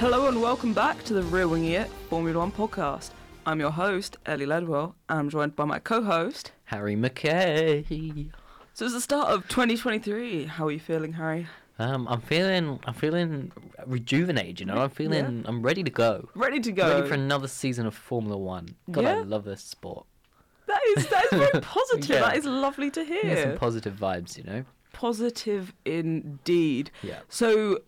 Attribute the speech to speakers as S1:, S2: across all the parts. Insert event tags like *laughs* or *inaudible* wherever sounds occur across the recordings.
S1: Hello and welcome back to the Rear Winging It Formula One podcast. I'm your host, Ellie Ledwell, and I'm joined by my co host.
S2: Harry McKay.
S1: So it's the start of 2023. How are you feeling, Harry?
S2: Um, I'm feeling, I'm feeling rejuvenated. You know, I'm feeling, I'm ready to go.
S1: Ready to go.
S2: Ready for another season of Formula One. God, I love this sport.
S1: That is that is very *laughs* positive.
S2: Yeah.
S1: That is lovely to hear.
S2: Yeah, some positive vibes. You know.
S1: positive indeed.
S2: Yeah.
S1: So,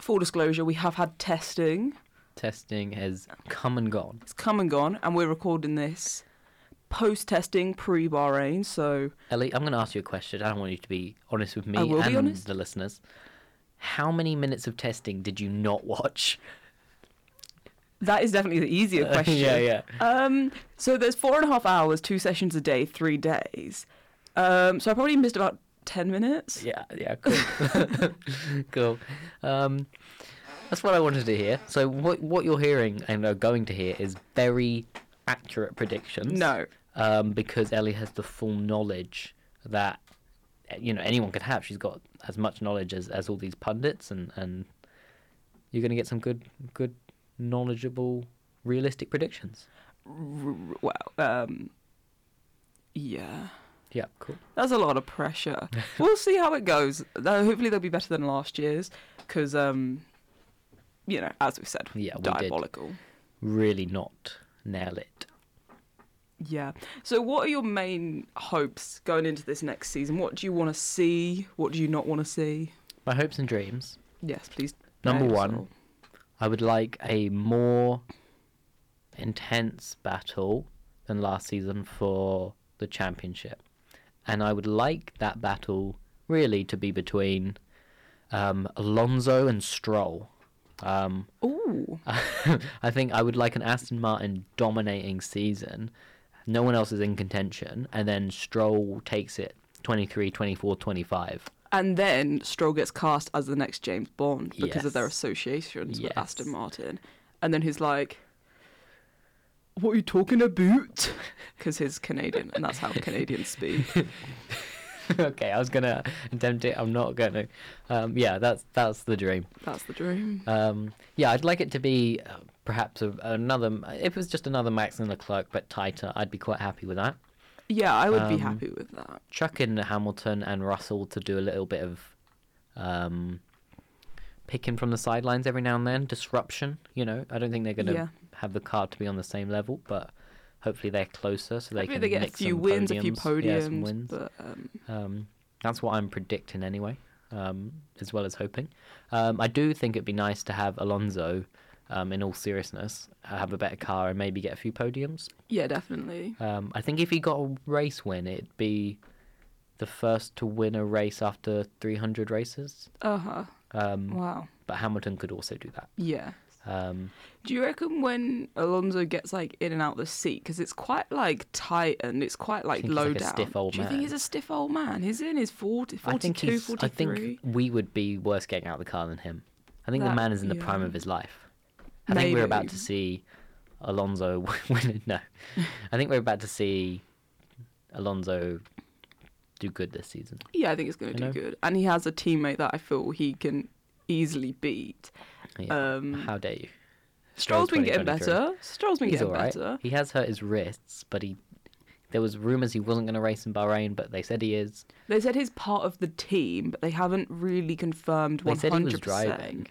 S1: full disclosure, we have had testing.
S2: Testing has come and gone.
S1: It's come and gone, and we're recording this post testing pre Bahrain. So,
S2: Ellie, I'm going to ask you a question. I don't want you to be honest with me
S1: I will be
S2: and
S1: honest.
S2: the listeners. How many minutes of testing did you not watch?
S1: that is definitely the easier *laughs* question.
S2: yeah, yeah.
S1: Um, so there's four and a half hours, two sessions a day, three days. Um, so I probably missed about ten minutes.
S2: Yeah, yeah, cool. *laughs* cool. Um, that's what I wanted to hear. So what what you're hearing and are going to hear is very accurate predictions.
S1: No.
S2: Um, because Ellie has the full knowledge that you know anyone could have. She's got as much knowledge as, as all these pundits, and, and you're going to get some good good knowledgeable realistic predictions.
S1: Well, um, yeah.
S2: Yeah, cool.
S1: That's a lot of pressure. *laughs* we'll see how it goes. Hopefully they'll be better than last year's, because um, you know, as we've said,
S2: Yeah, we
S1: diabolical.
S2: Really not nail it.
S1: Yeah. So, what are your main hopes going into this next season? What do you want to see? What do you not want to see?
S2: My hopes and dreams
S1: Yes, please.
S2: Number one,
S1: all.
S2: I would like a more intense battle than last season for the championship. And I would like that battle really to be between um, Alonso and Stroll. Um,
S1: Ooh. *laughs*
S2: I think I would like an Aston Martin dominating season. No one else is in contention. And then Stroll takes it 23, 24, 25.
S1: And then Stroll gets cast as the next James Bond because of their
S2: Yes.
S1: associations with Aston Martin. And then he's like, What are you talking about? *laughs* Because he's Canadian, and that's how *laughs* Canadians speak. *laughs*
S2: okay, I was gonna attempt it. I'm not gonna. Um, yeah, that's that's the dream.
S1: That's the dream.
S2: Um, yeah, I'd like it to be uh, perhaps a, another. If it was just another Max and Leclerc, but tighter, I'd be quite happy with that.
S1: Yeah, I would be
S2: um,
S1: happy with that.
S2: Chuck in Hamilton and Russell to do a little bit of um, picking from the sidelines every now and then, disruption. You know, I don't think they're gonna
S1: Yeah.
S2: Have the car to be on the same level, but hopefully they're closer so they
S1: Hopefully
S2: can
S1: they get a few wins, a few
S2: podiums. Yeah, some wins.
S1: But um,
S2: Um, that's what I'm predicting anyway, um, as well as hoping. Um, I do think it'd be nice to have Alonso, um, in all seriousness, have a better car and maybe get a few podiums.
S1: yeah, definitely.
S2: Um, I think if he got a race win, it'd be the first to win a race after 300 races.
S1: Uh huh.
S2: Um,
S1: Wow.
S2: But Hamilton could also do that.
S1: Yeah.
S2: Um,
S1: Do you reckon when Alonso gets like in and out the seat because it's quite like tight and it's quite like low
S2: like a
S1: down?
S2: stiff old
S1: Do you think he's a stiff old man? He's in his 40,
S2: I think
S1: 42,
S2: he's. I
S1: 43.
S2: think we would be worse getting out of the car than him. I think the
S1: That-
S2: man is in the prime of his life. I think we're about
S1: Maybe.
S2: to see Alonso *laughs* win. No, *laughs* I think we're about to see Alonso do good this season.
S1: Yeah, I think it's going to do
S2: know?
S1: good. And he has a teammate that I feel he can easily beat.
S2: Yeah.
S1: Um,
S2: How dare you?
S1: Stroll's been getting better. Stroll's been
S2: He's
S1: getting
S2: alright.
S1: better.
S2: He has hurt his wrists, but he. There was rumours he wasn't going to race in Bahrain, but they said he is.
S1: They said he's part of the team, but they haven't really confirmed
S2: They
S1: 100%.
S2: said he was driving.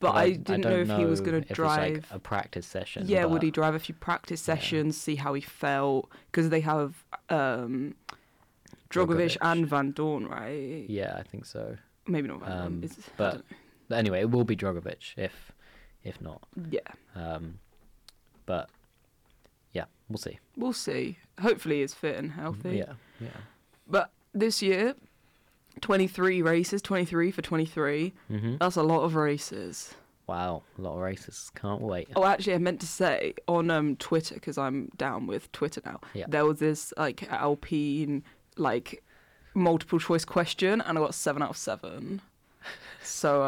S1: But I,
S2: I
S1: didn't
S2: don't
S1: know if he was going to drive.
S2: like a practice session.
S1: yeah, would he drive a few practice
S2: Yeah.
S1: sessions, see how he felt? Because they have um, Drugovich
S2: Drugovich.
S1: and Vandoorne, right?
S2: Yeah, I think so.
S1: Maybe not Vandoorne.
S2: Um,
S1: I don't
S2: But anyway, it will be Drugovich if, if not.
S1: yeah,
S2: Um, but yeah, we'll see.
S1: we'll see. Hopefully, he's fit and healthy.
S2: Yeah, yeah.
S1: But this year, 23 races, 23 for 23.
S2: hmm
S1: That's a lot of races.
S2: Wow, a lot of races. Can't wait.
S1: Oh, actually, I meant to say on um, Twitter because I'm down with Twitter now.
S2: Yeah.
S1: There was this like Alpine like multiple choice question, and I got seven out of seven. So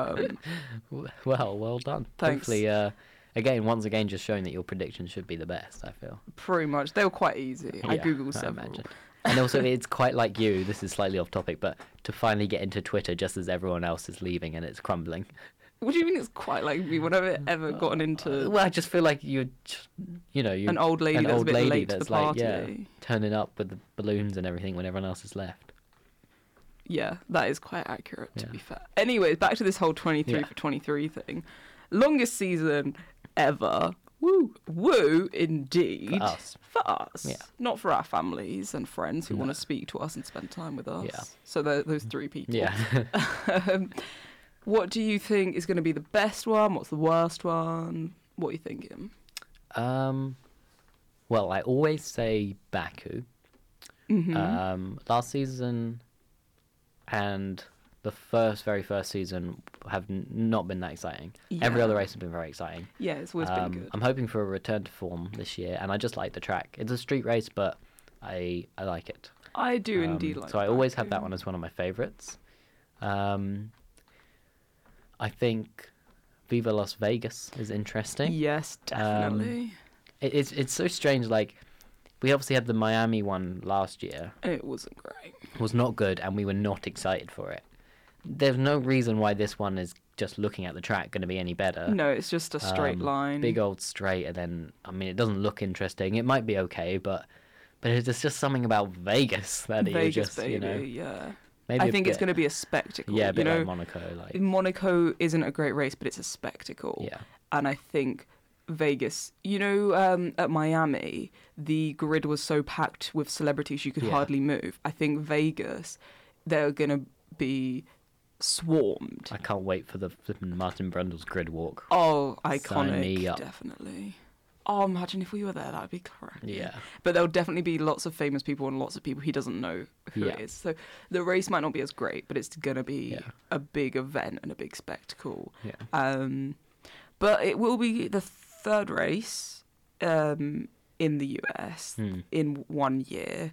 S1: um, *laughs*
S2: Well, well done.
S1: Thanks.
S2: Hopefully, uh, again, once again, just showing that your predictions should be the best. I feel.
S1: pretty much they were quite easy. I
S2: Yeah,
S1: googled
S2: I
S1: several.
S2: imagine. And also, it's quite like you. This is slightly off topic, but to finally get into Twitter just as everyone else is leaving and it's crumbling.
S1: What do you mean it's quite like me? When I've ever gotten into
S2: Well, I just feel like you're, you know, you're
S1: an old lady
S2: an
S1: that's
S2: old
S1: a bit
S2: lady
S1: late to the
S2: that's like,
S1: party.
S2: yeah, turning up with the balloons and everything when everyone else has left.
S1: Yeah, that is quite accurate to
S2: Yeah.
S1: be fair. Anyways, back to this whole 23
S2: Yeah.
S1: for 23 thing. Longest season ever. Woo. Woo, indeed.
S2: For us.
S1: For us.
S2: Yeah.
S1: Not for our families and friends who
S2: No.
S1: want to speak to us and spend time with us.
S2: Yeah.
S1: So tho- those three people.
S2: Yeah. *laughs*
S1: um, what do you think is going to be the best one? What's the worst one? What are you thinking?
S2: um, well, I always say Baku.
S1: Mhm.
S2: Um, last season and the first, very first season have n- not been that exciting. Every other race has been very exciting.
S1: yeah, it's always
S2: Um,
S1: been good.
S2: I'm hoping for a return to form this year, and I just like the track. It's a street race, but I I like it.
S1: I do
S2: Um,
S1: indeed like
S2: So I always have that one as one of my favourites. Um, I think Viva Las Vegas is interesting.
S1: Yes,
S2: Um,
S1: definitely.
S2: It, it's it's so strange. Like we obviously had the Miami one last year.
S1: it wasn't great.
S2: It was not good, and we were not excited for it. There's no reason why this one is just looking at the track going to be any better.
S1: No, it's just a straight
S2: Um,
S1: line.
S2: Big old straight, and then I mean, it doesn't look interesting. It might be okay, but but there's just something about Vegas *laughs* that you just
S1: baby.
S2: you know
S1: yeah.
S2: maybe
S1: I think it's going to be a spectacle.
S2: yeah, a
S1: you
S2: bit
S1: know,
S2: like Monaco, like
S1: Monaco isn't a great race, but it's a spectacle.
S2: yeah,
S1: And I think Vegas, you know, um, at Miami, the grid was so packed with celebrities you could
S2: Yeah.
S1: hardly move. I think Vegas, they're going to be swarmed.
S2: I can't wait for the flipping Martin Brundle's grid walk.
S1: Oh, iconic.
S2: up.
S1: Definitely. Oh, imagine if we were there, that'd be crazy.
S2: Yeah,
S1: But there'll definitely be lots of famous people and lots of people he doesn't know who
S2: Yeah.
S1: it is. So the race might not be as great, but it's gonna be
S2: Yeah.
S1: a big event and a big spectacle.
S2: yeah.
S1: Um, but it will be the third race um, in the US
S2: Hmm.
S1: in one year.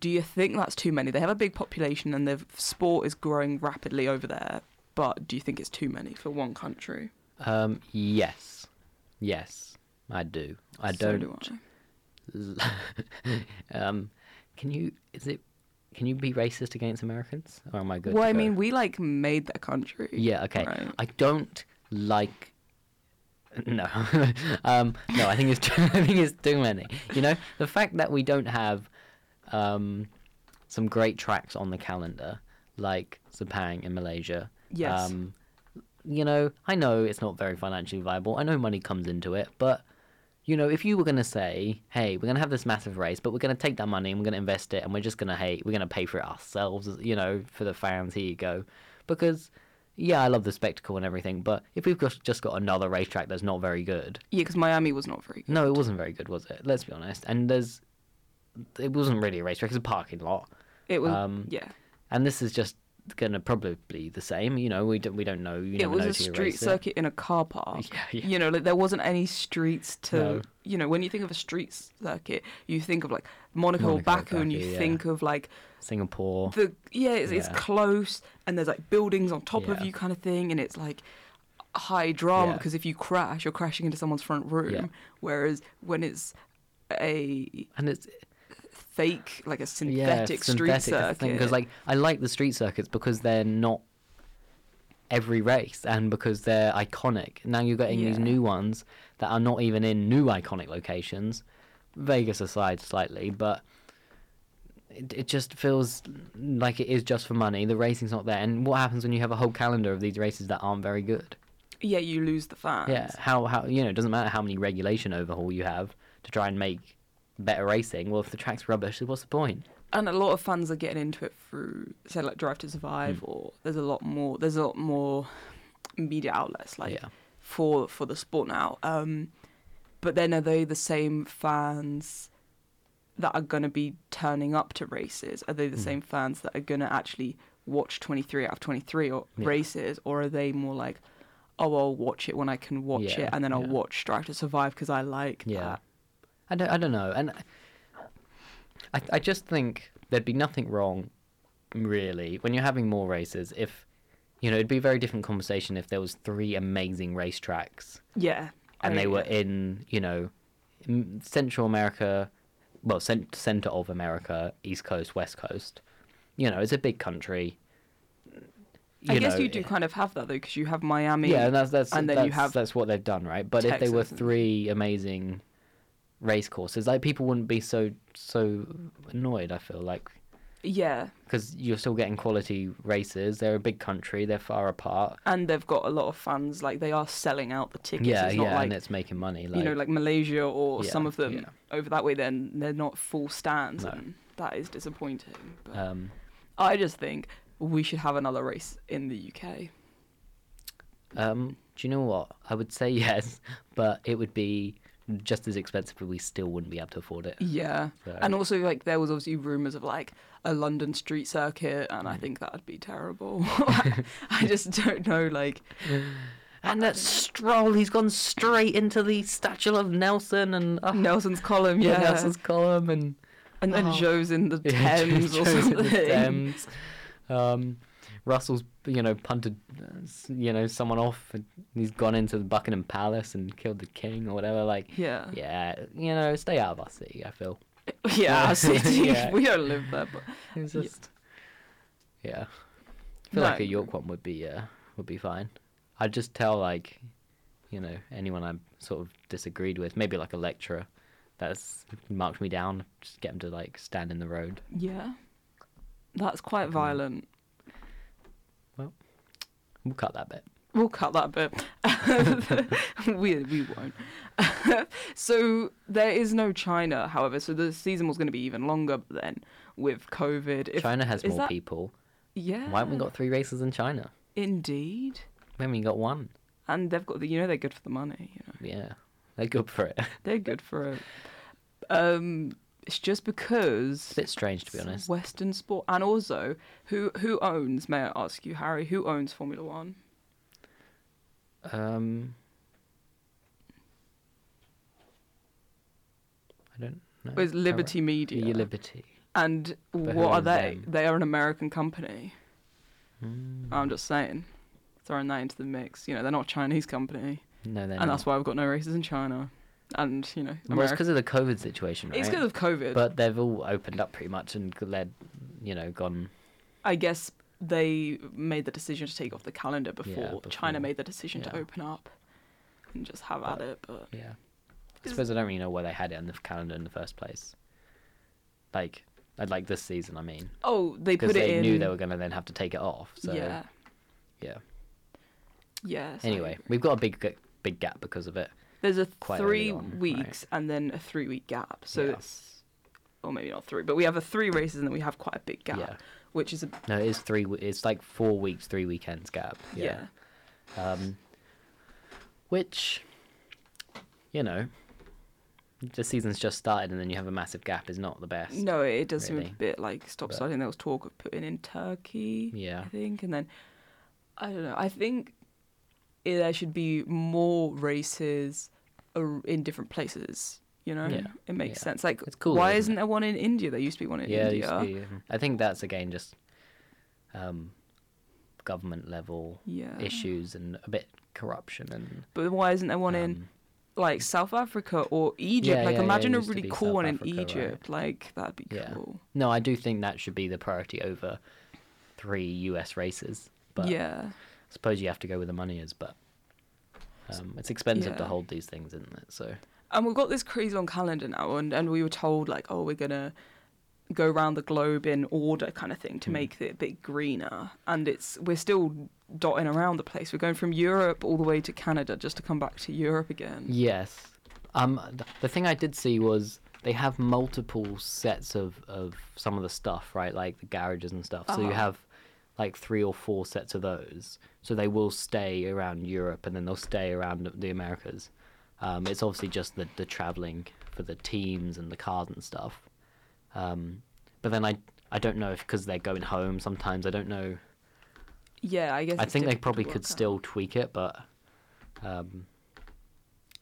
S1: Do you think that's too many? They have a big population and the sport is growing rapidly over there. But do you think it's too many for one country?
S2: Um, yes, yes, I do. I
S1: So
S2: don't.
S1: do I. *laughs*
S2: um, can you? Is it? Can you be racist against Americans? Or am I good?
S1: Well, I
S2: go?
S1: mean, we like made that country.
S2: Yeah, okay.
S1: Right.
S2: I don't like. *laughs* No, *laughs* um, no. I think it's too, *laughs* I think it's too many. You know, the fact that we don't have um, some great tracks on the calendar, like Sepang in Malaysia.
S1: Yes.
S2: Um, you know, I know it's not very financially viable. I know money comes into it, but you know, if you were gonna say, "Hey, we're gonna have this massive race, but we're gonna take that money and we're gonna invest it, and we're just gonna hate, we're gonna pay for it ourselves," you know, for the fans. Here you go, because yeah, I love the spectacle and everything, but if we've got, just got another racetrack that's not very good,
S1: Yeah, because Miami was not very good.
S2: no, it wasn't very good, was it? Let's be honest. And there's, it wasn't really a racetrack; it's a parking lot.
S1: It was,
S2: Um,
S1: yeah.
S2: And this is just gonna probably be the same. You know, we don't we don't know. You
S1: It was
S2: know
S1: a street circuit in a car park. *laughs*
S2: Yeah, yeah.
S1: You know, like there wasn't any streets to.
S2: No.
S1: You know, when you think of a street circuit, you think of like Monaco, or
S2: Monaco,
S1: Baku, and you
S2: yeah.
S1: think of like
S2: Singapore.
S1: the yeah, it's, it's close, and there's like buildings on top of you, kind of thing, and it's like high drama
S2: Yeah.
S1: because if you crash, you're crashing into someone's front room.
S2: Yeah.
S1: Whereas when it's a
S2: and it's
S1: fake, like a
S2: yeah,
S1: synthetic street circuit,
S2: because like I like the street circuits because they're not every race and because they're iconic. Now you're getting these new ones that are not even in new iconic locations, Vegas aside slightly, but it, it just feels like it is just for money. The racing's not there, and what happens when you have a whole calendar of these races that aren't very good?
S1: yeah, you lose the fans.
S2: Yeah, how how you know it doesn't matter how many regulation overhaul you have to try and make better racing. Well, if the track's rubbish, what's the point?
S1: and a lot of fans are getting into it through say like drive to survive or there's a lot more there's a lot more media outlets like
S2: Yeah.
S1: for for the sport now um but then are they the same fans that are going to be turning up to races are they the
S2: Hmm.
S1: same fans that are going to actually watch 23 out of 23 or
S2: Yeah.
S1: races or are they more like oh i'll watch it when i can watch
S2: Yeah,
S1: it and then i'll
S2: yeah.
S1: watch drive to survive because i like
S2: Yeah.
S1: that
S2: I don't, I don't know. And I, I just think there'd be nothing wrong, really, when you're having more races. If, you know, it'd be a very different conversation if there was three amazing racetracks
S1: yeah
S2: and
S1: I
S2: they were in, you know, Central America, well, cent- center of America, East Coast, West Coast. You know, it's a big country. you
S1: I guess
S2: know,
S1: you do eh, kind of have that though, because you have Miami.
S2: Yeah, and that's that's
S1: and then
S2: that's,
S1: you have
S2: that's what they've done, right? But if they were three amazing race courses, like people wouldn't be so so annoyed. I feel like
S1: yeah,
S2: because you're still getting quality races. They're a big country. They're far apart.
S1: and they've got a lot of fans. Like they are selling out the tickets.
S2: yeah,
S1: it's not
S2: yeah,
S1: like
S2: and it's making money. Like,
S1: you know, like Malaysia or
S2: Yeah,
S1: some of them
S2: yeah.
S1: over that way. Then they're not full stands,
S2: No.
S1: and that is disappointing. But
S2: um,
S1: I just think we should have another race in the UK.
S2: um, do you know what? I would say *laughs* yes, but it would be just as expensive, but we still wouldn't be able to afford it.
S1: Yeah,
S2: So-
S1: and also like there was obviously rumours of like a London street circuit, and
S2: Mm.
S1: I think that'd be terrible. *laughs* *laughs* I just don't know. Like, *laughs*
S2: And that stroll, he's gone straight into the statue of Nelson and oh,
S1: Nelson's column, yeah,
S2: yeah, Nelson's column and
S1: and then
S2: Oh.
S1: Joe's in the
S2: Yeah,
S1: Thames or
S2: Joe's in
S1: something.
S2: the Thames. Um, Russell's, you know, punted, uh, you know, someone off, and he's gone into the Buckingham Palace and killed the king or whatever. Like,
S1: Yeah,
S2: yeah, you know, stay out of our city. I feel *laughs*
S1: yeah, our city. *laughs*
S2: Yeah.
S1: We don't live there, but *laughs*
S2: it's just, yeah. I feel like a York one would be, uh, would be fine. I'd just tell like, you know, anyone I sort of disagreed with, maybe like a lecturer that's marked me down, just get them to like stand in the road.
S1: yeah, that's quite violent.
S2: We'll cut that bit.
S1: We'll cut that bit. *laughs* we we won't. *laughs* so there is no China, however. So the season was going to be even longer then with COVID. If-
S2: China has more
S1: that-
S2: people.
S1: Yeah.
S2: Why haven't we got three races in China?
S1: Indeed.
S2: When we haven't got one.
S1: And they've got the, you know, they're good for the money. You know,
S2: Yeah, they're good for it.
S1: they're good for it. *laughs* Um, it's just because
S2: It's a bit strange to be honest.
S1: Western sport, and also who who owns? May I ask you, Harry? Who owns Formula One?
S2: Um, I don't know.
S1: It's Liberty Media.
S2: Yeah, Liberty.
S1: And
S2: But
S1: what are they?
S2: them?
S1: They are an American company.
S2: Mm.
S1: I'm just saying, throwing that into the mix. You know, they're not a Chinese company,
S2: No, they're
S1: and
S2: not.
S1: that's why we've got no races in China. And you know,
S2: Well, it's because of the COVID situation, right?
S1: It's because of COVID.
S2: But they've all opened up pretty much and led, you know, gone.
S1: I guess they made the decision to take off the calendar before,
S2: before,
S1: China made the decision to open up and just have at it. But
S2: Yeah. I suppose I don't really know why they had it on the calendar in the first place. Like, I'd like this season. I mean,
S1: oh, they put it
S2: they
S1: in.
S2: knew they were going to then have to take it off. So
S1: yeah,
S2: yeah.
S1: yeah. so
S2: Anyway, we've got a big big gap because of it.
S1: There's a
S2: quite early
S1: three
S2: on,
S1: weeks and then a three week gap. So
S2: Yeah.
S1: it's, or maybe not three, but we have a three races and then we have quite a big gap,
S2: Yeah.
S1: which is a
S2: No, it is three. w- It's like four weeks, three weekends gap.
S1: yeah.
S2: Yeah. Um, which, you know, the season's just started and then you have a massive gap is not the best.
S1: No, it does seem
S2: really.
S1: a bit like stop
S2: But-
S1: starting. There was talk of putting in Turkey.
S2: Yeah.
S1: I think, and then I don't know. I think i- there should be more races in different places. You know,
S2: Yeah,
S1: it makes
S2: yeah.
S1: sense. Like,
S2: It's cool,
S1: why
S2: isn't
S1: isn't there one in India? There used to be one in
S2: yeah,
S1: India.
S2: used to be, um, I think that's again just um, government level
S1: Yeah.
S2: issues and a bit corruption and.
S1: But why isn't there one in
S2: um,
S1: like South Africa or Egypt?
S2: Yeah,
S1: like,
S2: yeah, yeah,
S1: imagine
S2: it
S1: a really cool
S2: South
S1: one
S2: Africa,
S1: in
S2: right.
S1: Egypt. Like, that'd be
S2: Yeah.
S1: cool.
S2: No, I do think that should be the priority over three US races. But
S1: yeah.
S2: I suppose you have to go where the money is, but um, it's expensive to hold these things, isn't it? So
S1: And we've got this crazy long calendar now, and, and we were told like, oh, we're gonna go around the globe in order, kind of thing, to
S2: Hmm.
S1: make it a bit greener. And it's we're still dotting around the place. We're going from Europe all the way to Canada just to come back to Europe again.
S2: yes, um, th- the thing I did see was they have multiple sets of of some of the stuff, right? Like the garages and stuff. So you
S1: Uh-huh.
S2: have like three or four sets of those. So they will stay around Europe and then they'll stay around the Americas. Um, it's obviously just the the traveling for the teams and the cars and stuff. Um, but then I I don't know if because they're going home sometimes I don't know.
S1: Yeah, I guess.
S2: I think they probably could
S1: out.
S2: still tweak it, but um,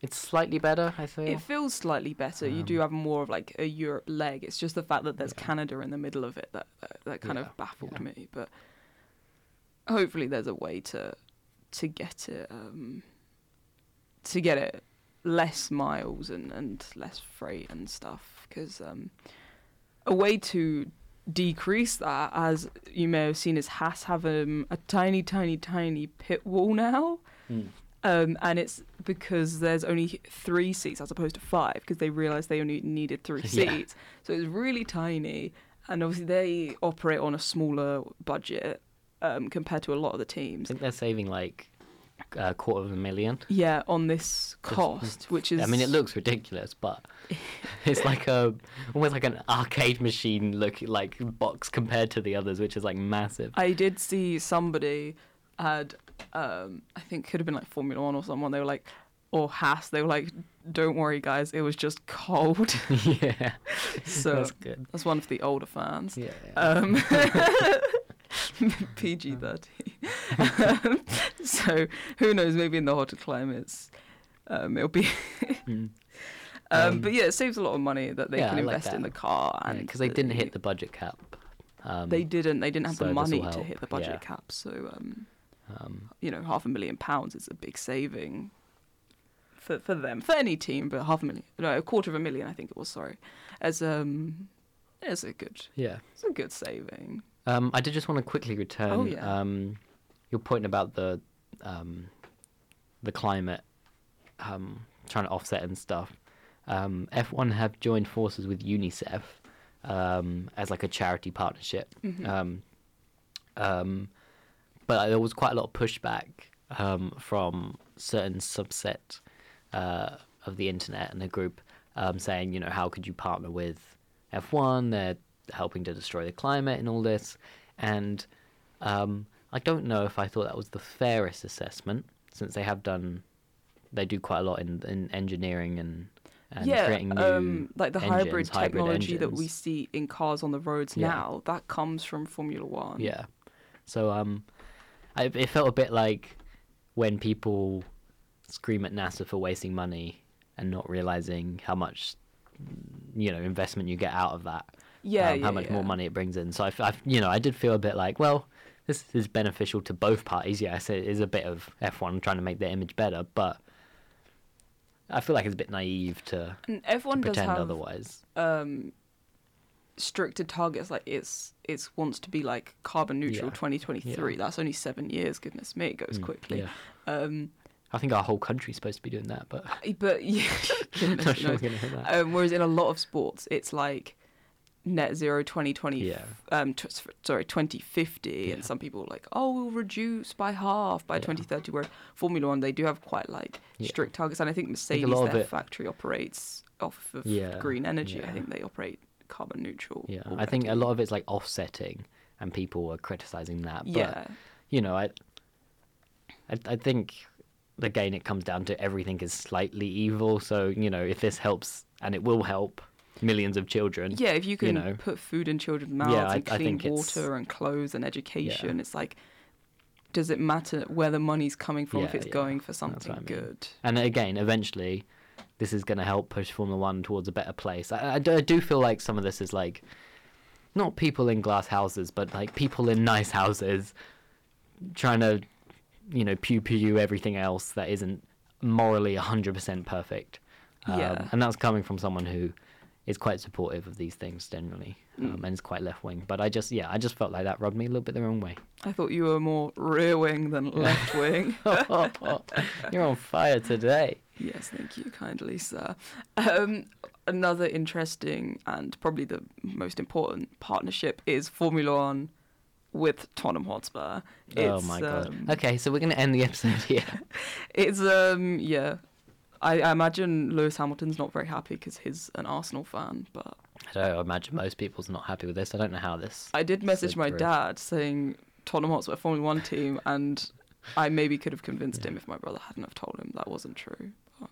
S2: it's slightly better. I feel.
S1: It feels slightly better. you do
S2: Um,
S1: have more of like a Europe leg. It's just the fact that there's
S2: Yeah.
S1: Canada in the middle of it that that, that kind
S2: Yeah,
S1: of baffled
S2: yeah.
S1: me. But hopefully, there's a way to to get it um, to get it less miles and and less freight and stuff. Because um, a way to decrease that, as you may have seen, is Haas have um, a tiny, tiny, tiny pit wall now.
S2: Mm.
S1: Um, and it's because there's only three seats as opposed to five because they realised they only needed three *laughs*
S2: Yeah.
S1: seats. So it's really tiny. And obviously, they operate on a smaller budget um, compared to a lot of the teams.
S2: I think they're saving like a quarter of a million.
S1: Yeah, on this cost, which is.
S2: I mean, it looks ridiculous, but *laughs* it's like a almost like an arcade machine look like box compared to the others, which is like massive.
S1: I did see somebody had, um, I think could have been like Formula One or someone. They were like, or Haas. They were like, "Don't worry, guys, it was just cold." *laughs*
S2: yeah, *laughs*
S1: so
S2: that's good.
S1: that's one of the older fans.
S2: Yeah,
S1: Um, *laughs* PG thirteen. um, so who knows? Maybe in the hotter climates, um, it'll be. *laughs*
S2: Mm.
S1: Um,
S2: Um,
S1: but yeah, it saves a lot of money that they
S2: yeah,
S1: can
S2: I like
S1: invest in the car, and
S2: because they didn't hit the budget cap. Um,
S1: They didn't. They didn't have
S2: so
S1: the money to hit the budget
S2: yeah.
S1: cap. So um,
S2: Um,
S1: you know, half a million pounds is a big saving for for them, for any team. But half a million, no, a quarter of a million, I think it was. Sorry, as um, as a good,
S2: yeah.
S1: it's a good saving.
S2: Um, I did just want to quickly return.
S1: Oh, yeah.
S2: Um, your point about the um, the climate um, trying to offset and stuff. Um, F1 have joined forces with UNICEF um, as like a charity partnership. Um, but there was quite a lot of pushback um, from certain subset uh, of the internet and the group um, saying, you know, how could you partner with F1? They're helping to destroy the climate and all this. And um, I don't know if I thought that was the fairest assessment, since they have done, they do quite a lot in, in engineering and, and
S1: yeah,
S2: creating new
S1: um, like the hybrid
S2: engines, hybrid
S1: technology that we see in cars on the roads
S2: Yeah.
S1: now, that comes from Formula One.
S2: Yeah. So um, I, it felt a bit like when people scream at NASA for wasting money and not realizing how much, you know, investment you get out of that.
S1: Yeah,
S2: um,
S1: yeah
S2: how much more money it brings in. So I, I you know, I did feel a bit like, well, this is beneficial to both parties. Yeah, I it is a bit of F1 trying to make their image better, but I feel like it's a bit naive to,
S1: And F1 does
S2: pretend
S1: have
S2: otherwise.
S1: um, stricter targets. Like it's it's wants to be like carbon neutral
S2: Yeah.
S1: 2023.
S2: Yeah.
S1: That's only seven years. Goodness me, it goes
S2: Mm,
S1: quickly.
S2: Yeah.
S1: Um,
S2: I think our whole country's supposed to be doing that, but
S1: but *laughs* yeah, *laughs* goodness
S2: not sure
S1: knows.
S2: we're gonna hit that.
S1: Um, whereas in a lot of sports, it's like net zero 2020.
S2: Yeah.
S1: Um, t- sorry, 2050,
S2: Yeah.
S1: and some people are like, oh, we'll reduce by half by
S2: Yeah.
S1: 2030. Where Formula One, they do have quite like strict targets, and I think Mercedes,
S2: lot of
S1: their factory operates off of green energy. I think they operate carbon neutral.
S2: Yeah, I think a lot of it's like offsetting, and people are criticizing that. But
S1: Yeah.
S2: you know, I, I, I think again it comes down to everything is slightly evil. So you know, if this helps, and it will help millions of children.
S1: Yeah, if you can
S2: know.
S1: put food in children's mouths
S2: I-
S1: and clean water and clothes and education, it's like, does it matter where the money's coming from if it's
S2: yeah,
S1: going for something
S2: I mean.
S1: good?
S2: And again, eventually, this is going to help push Formula One towards a better place. I, I do, I do feel like some of this is like, not people in glass houses, but like people in nice houses trying to, you know, pew pew everything else that isn't morally 100% perfect. Um,
S1: Yeah.
S2: And that's coming from someone who is quite supportive of these things generally um,
S1: Mm.
S2: and is quite left wing. But I just, yeah, I just felt like that rubbed me a little bit the wrong way.
S1: I thought you were more rear wing than *laughs* left wing. *laughs*
S2: You're on fire today.
S1: yes, thank you kindly, sir. Um, another interesting and probably the most important partnership is Formula One with Tottenham Hotspur.
S2: oh my god.
S1: um,
S2: Okay, so we're going to end the episode here. *laughs*
S1: It's um yeah. I, I imagine Lewis Hamilton's not very happy because he's an Arsenal fan, but
S2: I don't imagine most people's not happy with this. I don't know how this.
S1: I did message my
S2: through.
S1: dad saying Tottenham Hotspur Formula One team, *laughs* and I maybe could have convinced him if my brother hadn't have told him that wasn't true. But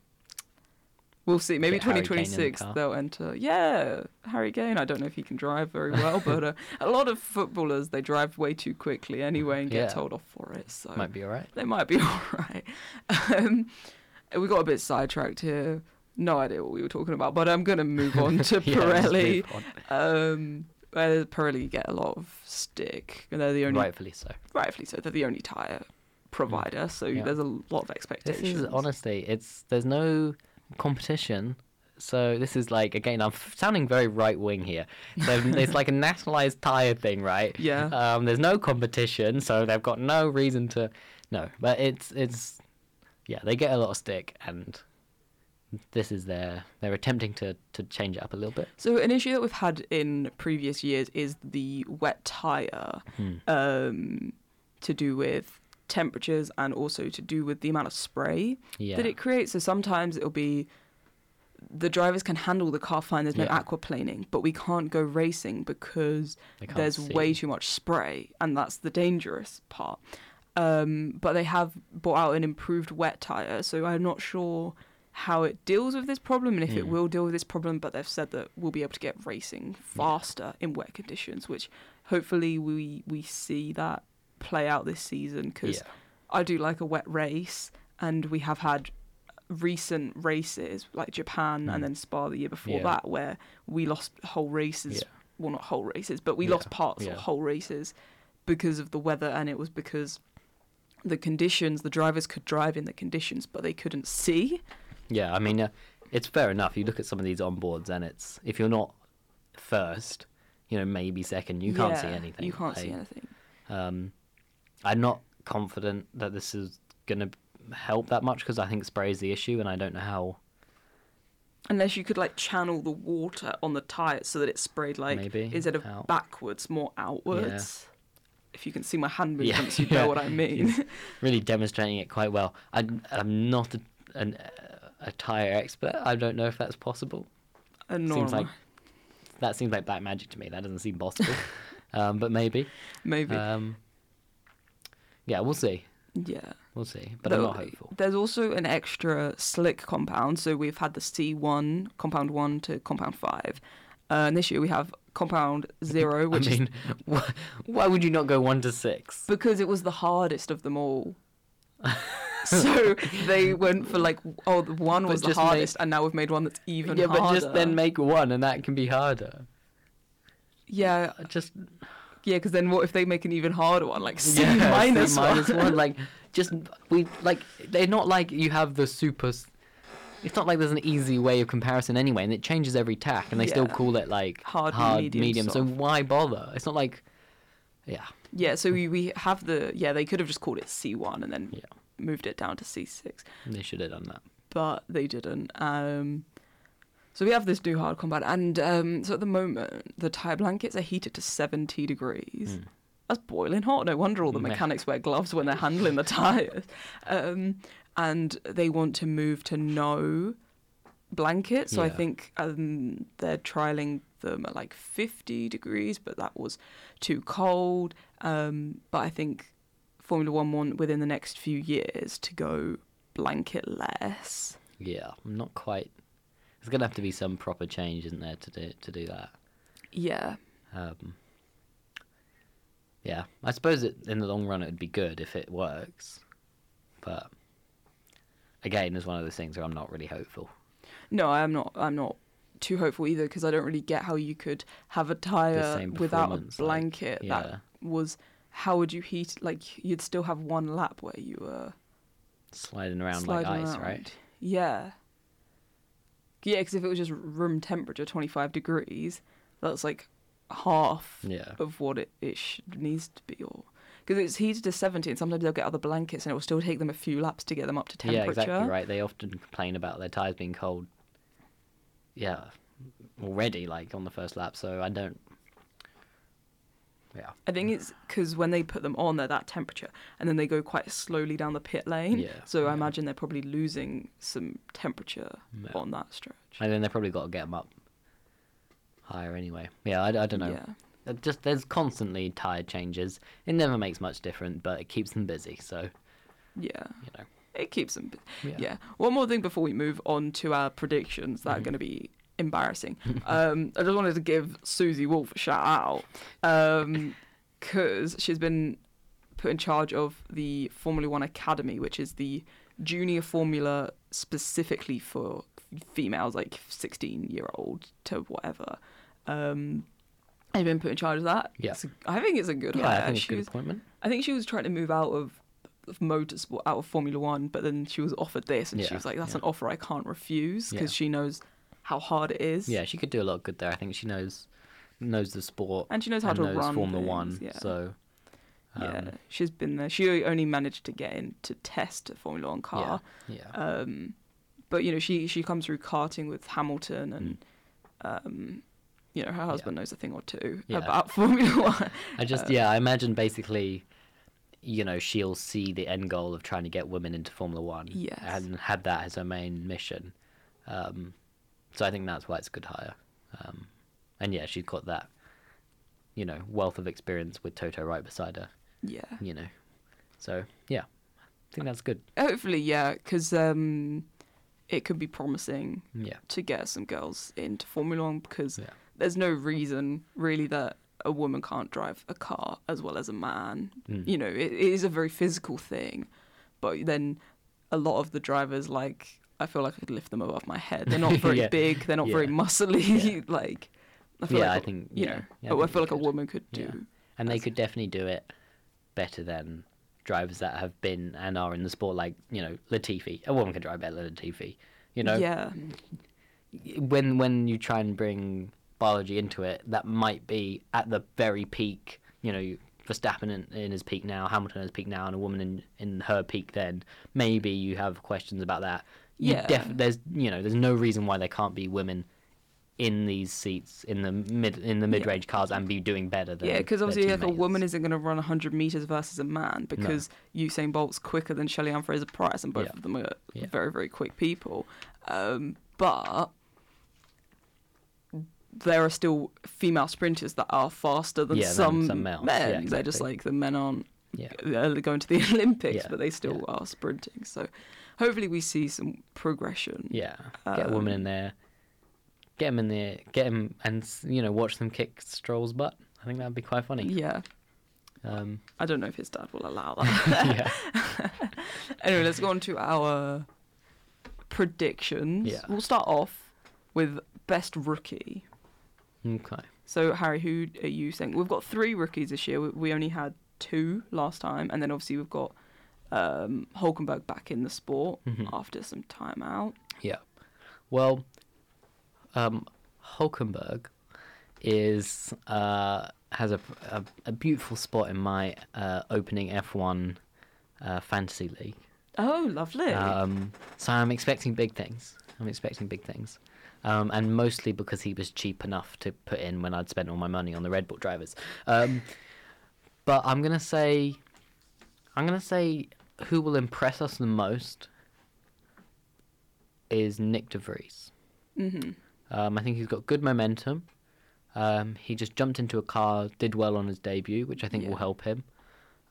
S1: we'll see. Maybe
S2: Get Harry Kane in the
S1: 2026 they'll enter. Yeah, Harry Kane. I don't know if he can drive very well, *laughs* but uh, a lot of footballers they drive way too quickly anyway and get
S2: Yeah.
S1: told off for it. So
S2: Might be alright.
S1: they might be *laughs* all right. Um, we got a bit sidetracked here. No idea what we were talking about, but I'm gonna move on *laughs* to
S2: Yeah,
S1: Pirelli. Um, where Pirelli get a lot of stick. and They're the only,
S2: Rightfully so.
S1: rightfully so. They're the only tire provider, so
S2: Yeah.
S1: there's a lot of
S2: This
S1: expectations.
S2: is honestly, it's there's no competition So this is like again, I'm sounding very right wing here. So *laughs* it's like a nationalized tire thing, right?
S1: Yeah.
S2: Um, there's no competition, so they've got no reason to. No, but it's it's yeah, they get a lot of stick, and this is their they're attempting to to change it up a little bit.
S1: So an issue that we've had in previous years is the wet tire,
S2: Hmm.
S1: um, to do with temperatures and also to do with the amount of spray
S2: Yeah.
S1: that it creates. So sometimes it'll be the drivers can handle the car fine. There's no
S2: Yeah.
S1: aquaplaning, but we can't go racing because there's
S2: see.
S1: way too much spray, and that's the dangerous part. Um, but they have brought out an improved wet tire, so I'm not sure how it deals with this problem and if it
S2: Hmm.
S1: will deal with this problem. But they've said that we'll be able to get racing faster in wet conditions, which hopefully we we see that play out this season because
S2: Yeah.
S1: I do like a wet race, and we have had recent races like Japan
S2: Mm.
S1: and then Spa the year before
S2: Yeah.
S1: that where we lost whole races.
S2: Yeah.
S1: Well, not whole races, but we lost parts of whole races because of the weather, and it was because the conditions. The drivers could drive in the conditions, but they couldn't see.
S2: Yeah, I mean, uh, it's fair enough. You look at some of these onboards, and it's if you're not first, you know, maybe second, you can't see anything.
S1: You can't see anything.
S2: Um, I'm not confident that this is gonna help that much because I think spray is the issue, and I don't know how.
S1: Unless you could like channel the water on the tires so that it sprayed like
S2: Maybe
S1: instead of
S2: out.
S1: backwards, more outwards. If you can see my hand
S2: Yeah,
S1: movements, you *laughs*
S2: yeah.
S1: know what I mean. *laughs*
S2: really demonstrating it quite well. I, I'm not a, an, a tire expert. I don't know if that's possible. Seems like that seems like black magic to me. That doesn't seem possible, *laughs* um, but maybe.
S1: maybe.
S2: Um, yeah, we'll see.
S1: yeah.
S2: We'll see. But I'm not hopeful.
S1: There's also an extra slick compound. So we've had the C1, compound 1 to compound 5. Uh, and this year we have compound 0, *laughs* which I
S2: mean,
S1: is
S2: wh- why would you not go one to six?
S1: because it was the hardest of them all. *laughs* so they went for like, oh, the one
S2: But
S1: was the
S2: just make-
S1: hardest, and now we've made one that's even
S2: yeah,
S1: harder.
S2: but just then make one, and that can be harder.
S1: Yeah,
S2: Just
S1: yeah, because then what if they make an even harder one, like C
S2: yeah, *laughs*
S1: minus
S2: C minus
S1: one?
S2: one. Like just we like they're not like you have the super. It's not like there's an easy way of comparison anyway, and it changes every tack, and they still call it like
S1: Hard,
S2: hard
S1: medium,
S2: So why bother? It's not like, yeah,
S1: Yeah, so we, we have the yeah they could have just called it C1 and then
S2: Yeah.
S1: moved it down to C6,
S2: they should have done that.
S1: but they didn't. Um, so we have this new hard combat, and um, so at the moment the tire blankets are heated to 70 degrees.
S2: Mm.
S1: That's boiling hot. No wonder all the mechanics wear gloves when they're handling the *laughs* tires. Um, and they want to move to no blankets. So I think um, they're trialing them at like 50 degrees, but that was too cold. Um, but I think Formula One want within the next few years to go blanketless.
S2: Yeah, I'm not quite. There's gonna have to be some proper change, isn't there, to do to do that?
S1: Yeah.
S2: Um, yeah, I suppose it, in the long run it would be good if it works, but again, is one of those things where I'm not really hopeful.
S1: No, I'm not. I'm not too hopeful either because I don't really get how you could have a tire without a
S2: performance, like,
S1: blanket
S2: yeah.
S1: that was. How would you heat? Like you'd still have one lap where you were
S2: Sliding around
S1: sliding
S2: like ice,
S1: around.
S2: right?
S1: Yeah. Yeah, because if it was just room temperature, 25 degrees, that's like half
S2: Yeah.
S1: of what it, it sh- needs to be. Or because it's heated to 70, and sometimes they'll get other blankets, and it will still take them a few laps to get them up to temperature.
S2: Yeah, exactly right. They often complain about their tires being cold. Yeah, already like on the first lap. So I don't. Yeah.
S1: I think it's because when they put them on, they're that temperature, and then they go quite slowly down the pit lane.
S2: Yeah,
S1: So I
S2: yeah.
S1: imagine they're probably losing some temperature
S2: Yeah.
S1: on that stretch.
S2: And then they've probably got to get them up higher anyway. Yeah, I, I don't know.
S1: Yeah.
S2: Just there's constantly tire changes. It never makes much different, but it keeps them busy. So
S1: Yeah.
S2: you know.
S1: It keeps them. bu-
S2: Yeah.
S1: Yeah. One more thing before we move on to our predictions that are
S2: Mhm.
S1: going to be embarrassing. *laughs* um, I just wanted to give Susie Wolff a shout out because she's been put in charge of the Formula One Academy, which is the junior formula specifically for females, like 16 year old to whatever. Um, I've been put in charge of that.
S2: Yeah.
S1: It's a- I think it's a good
S2: Yeah,
S1: hire.
S2: I think it's a good
S1: was-
S2: appointment.
S1: I think she was trying to move out of, of motorsport, out of Formula One, but then she was offered this, and she was like, "That's
S2: yeah.
S1: an offer I can't refuse," because
S2: Yeah.
S1: she knows how hard it is.
S2: Yeah, she could do a lot of good there. I think she knows knows the sport
S1: And she knows how to
S2: knows
S1: run
S2: Formula
S1: things,
S2: One.
S1: yeah.
S2: So
S1: yeah,
S2: um,
S1: she's been there. She only managed to get in to test a Formula One car.
S2: yeah, yeah,
S1: Um, but you know, she she comes through karting with Hamilton, and
S2: Mm.
S1: um, you know, her husband knows a thing or two
S2: Yeah.
S1: about *laughs* Formula One.
S2: I just yeah, I imagine basically, you know, she'll see the end goal of trying to get women into Formula One.
S1: Yes.
S2: And had that as her main mission. Um, so I think that's why it's a good hire. Um, and yeah, she's got that, you know, wealth of experience with Toto right beside her.
S1: Yeah,
S2: You know, so yeah, I think that's good.
S1: hopefully, yeah, because um, it could be promising
S2: Yeah.
S1: to get some girls into Formula One because
S2: Yeah.
S1: There's no reason really that a woman can't drive a car as well as a man.
S2: Mm.
S1: You know, it, it is a very physical thing, but then a lot of the drivers, like, I feel like I could lift them above my head. They're not *laughs* very
S2: Yeah.
S1: big. They're not very
S2: Yeah.
S1: muscly. *laughs* like, I feel
S2: Yeah,
S1: like
S2: I
S1: a-
S2: think-
S1: you
S2: yeah.
S1: know,
S2: Yeah, I
S1: I, feel like a woman could do.
S2: Yeah. And they could definitely do it better than drivers that have been and are in the sport, like you know Latifi. A woman can drive better than Latifi. You know,
S1: Yeah,
S2: when when you try and bring biology into it, that might be at the very peak. You know, Verstappen in, in his peak now, Hamilton in his peak now, and a woman in in her peak. Then maybe you have questions about that. You
S1: Yeah.
S2: def- there's you know there's no reason why there can't be women in these seats in the mid in the mid range cars and be doing better than
S1: yeah, because obviously, like a woman isn't going to run 100 meters versus a man because Usain Bolt's quicker than Shelly-Ann Fraser-Pryce, and both
S2: Yeah.
S1: of them are
S2: Yeah.
S1: very, very quick people. Um, but there are still female sprinters that are faster than
S2: Yeah,
S1: some,
S2: some
S1: men.
S2: Yeah,
S1: They're just like the men aren't
S2: Yeah.
S1: going to the *laughs* Olympics, but they still are sprinting. So hopefully we see some progression.
S2: Yeah, get a woman
S1: Um,
S2: in there, get them in there, get them, and you know, watch them kick Stroll's butt. I think that'd be quite funny.
S1: Yeah.
S2: Um,
S1: I don't know if his dad will allow *laughs* that.
S2: yeah, *laughs*
S1: anyway, let's go on to our predictions.
S2: Yeah.
S1: We'll start off with best rookie.
S2: okay.
S1: So, Harry, who are you saying? We've got three rookies this year. We- We only had two last time, and then obviously we've got um, Hulkenberg back in the sport
S2: Mhm.
S1: after some time out.
S2: Yeah. Well, um, Hulkenberg is uh, has a, a a beautiful spot in my uh, opening F1 uh, fantasy league.
S1: Oh, lovely.
S2: Um, so I'm expecting big things. I'm expecting big things. Um, and mostly because he was cheap enough to put in when I'd spent all my money on the Red Bull drivers. Um, but I'm gonna say, I'm gonna say, who will impress us the most is Nick De Vries.
S1: hmm
S2: Um, I think he's got good momentum. Um, he just jumped into a car, did well on his debut, which I think will help him.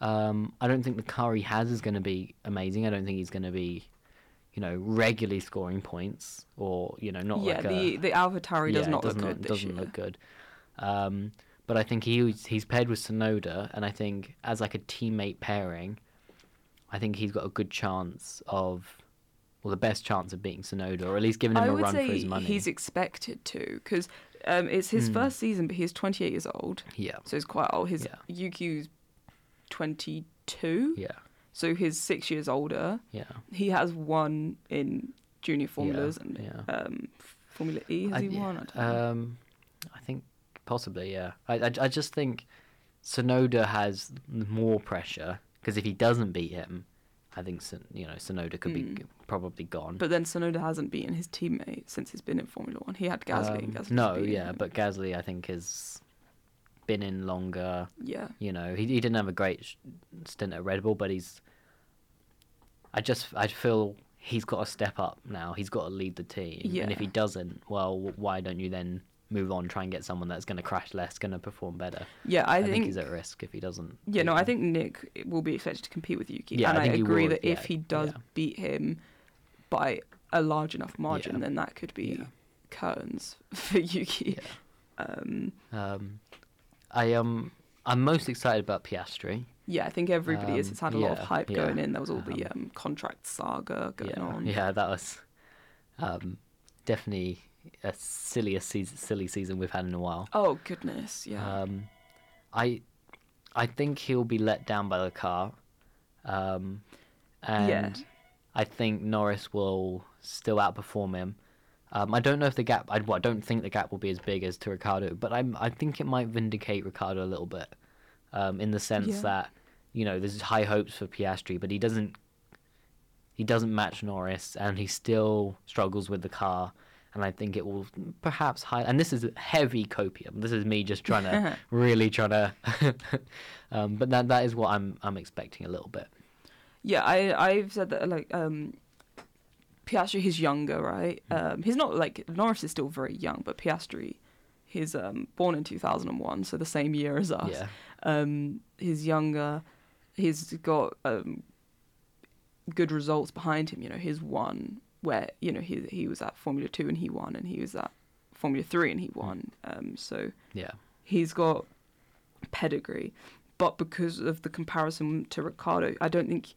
S2: Um, I don't think the car he has is going to be amazing. I don't think he's going to be, you know, regularly scoring points or you know not
S1: yeah,
S2: like
S1: the
S2: a,
S1: the AlphaTauri does
S2: yeah,
S1: not
S2: does
S1: look good this
S2: doesn't
S1: year.
S2: look good. Um, but I think he was- he's paired with Tsunoda, and I think as like a teammate pairing, I think he's got a good chance of, well, the best chance of beating Tsunoda, or at least giving him
S1: I
S2: a run for his money.
S1: he's expected to because um, it's his
S2: Hmm.
S1: first season, but he's 28 years old,
S2: yeah,
S1: so he's quite old. His
S2: Yeah.
S1: Yuki's 22,
S2: yeah,
S1: so he's six years older.
S2: yeah.
S1: He has won in junior formulas and
S2: yeah.
S1: um, Formula E. Has
S2: I,
S1: he
S2: yeah,
S1: won? I.
S2: Um, I think possibly, yeah. I, I, I just think Tsunoda has more pressure because if he doesn't beat him, I think you know Tsunoda could be
S1: Mm.
S2: g- probably gone.
S1: But then Tsunoda hasn't beaten his teammate since he's been in Formula One. He had Gasly.
S2: Um, no, yeah,
S1: him.
S2: but Gasly I think has been in longer.
S1: yeah,
S2: You know, he he didn't have a great stint at Red Bull, but he's. I just I feel he's got to step up now. He's got to lead the team, and if he doesn't, well, why don't you then move on, try and get someone that's going to crash less, going to perform better?
S1: yeah. I,
S2: I, think,
S1: think,
S2: he's at risk if he doesn't.
S1: yeah. No, I think Nick will be expected to compete with Yuki,
S2: Yeah,
S1: and
S2: I
S1: I, agree that if he does
S2: yeah.
S1: beat him by a large enough margin,
S2: Yeah.
S1: then that could be
S2: Yeah.
S1: curtains *laughs* for Yuki.
S2: Yeah.
S1: Um,
S2: Um, I um, I'm most excited about Piastri.
S1: yeah, I think everybody is.
S2: Um,
S1: It's had a lot of hype
S2: yeah,
S1: going in. There was all the
S2: um,
S1: um, contract saga going
S2: yeah,
S1: on.
S2: yeah, that was um, definitely a silliest season, silly season we've had in a while.
S1: Oh goodness, yeah.
S2: Um, I I think he'll be let down by the car, um, and
S1: Yeah.
S2: I think Norris will still outperform him. Um, I don't know if the gap. I, well, I don't think the gap will be as big as to Ricciardo, but I'm. I think it might vindicate Ricciardo a little bit, um, in the sense
S1: Yeah.
S2: that you know there's high hopes for Piastri, but he doesn't. He doesn't match Norris, and he still struggles with the car. And I think it will perhaps high. And this is heavy copium. This is me just trying to *laughs* really trying to. *laughs* um, but that that is what I'm I'm expecting a little bit.
S1: Yeah, I I've said that like um Piastri he's younger, right?
S2: Mm.
S1: Um he's not like Norris is still very young, but Piastri he's um born in 2001, so the same year as us.
S2: Yeah.
S1: Um he's younger. He's got um good results behind him, you know, he's won where, you know, he he was at Formula 2 and he won and he was at Formula 3 and he won. Um so
S2: Yeah.
S1: he's got pedigree, but because of the comparison to Ricciardo, I don't think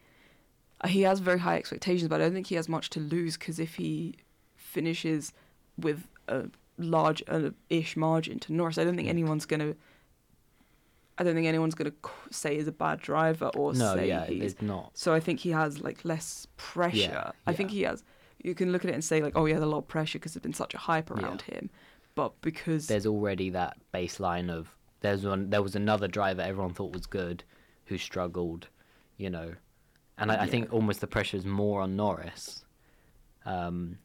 S1: he has very high expectations. But I don't think he has much to lose because if he finishes with a large uh, ish margin to Norris, I don't think anyone's gonna. I don't think anyone's gonna say he's a bad driver or
S2: No,
S1: say
S2: yeah,
S1: he's
S2: not.
S1: so I think he has like less pressure. I think he has. You can look at it and say like, oh, he has a lot of pressure because there's been such a hype around him. But because
S2: there's already that baseline of there's one there was another driver everyone thought was good who struggled, you know, and I, I think almost the pressure is more on Norris, um,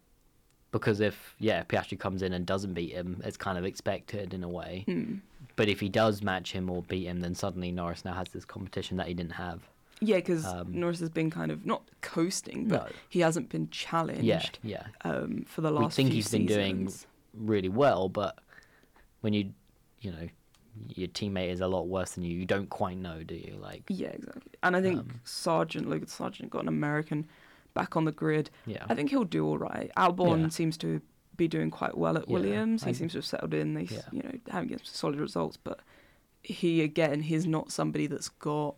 S2: because if yeah Piastri comes in and doesn't beat him, it's kind of expected in a way.
S1: Hmm.
S2: But if he does match him or beat him, then suddenly Norris now has this competition that he didn't have.
S1: yeah, because
S2: um,
S1: Norris has been kind of not coasting, but
S2: No.
S1: he hasn't been challenged.
S2: Yeah, yeah.
S1: Um, for the last,
S2: We
S1: think
S2: he's been doing really well, but when you, you know, your teammate is a lot worse than you, you don't quite know, do you? Like,
S1: Yeah, exactly. And I think
S2: Um,
S1: Sargent, Logan Sargent, got an American back on the grid.
S2: yeah.
S1: I think he'll do all right. Albon
S2: Yeah.
S1: seems to be doing quite well at
S2: Yeah,
S1: Williams. He
S2: I-
S1: seems to have settled in. They,
S2: Yeah.
S1: you know, having some solid results. But he again, he's not somebody that's got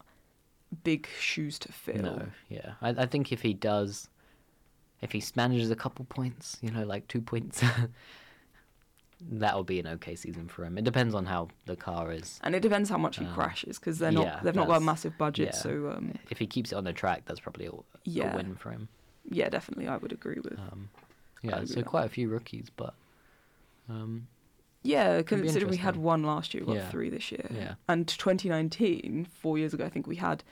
S1: big shoes to fill.
S2: No, yeah. I, I think if he does, if he manages a couple points, you know, like two points, *laughs* that will be an okay season for him. It depends on how the car is.
S1: And it depends how much he
S2: Um,
S1: crashes because they're not
S2: yeah,
S1: they've not got a massive budget.
S2: yeah.
S1: So um,
S2: If he keeps it on the track, that's probably a,
S1: Yeah.
S2: a win for him.
S1: yeah, definitely, I would agree with.
S2: Um, yeah,
S1: agree
S2: so
S1: with
S2: quite a few rookies, but um,
S1: Yeah, considering we had one last year, we got three this year.
S2: Yeah.
S1: And 2019, four years ago, I think we had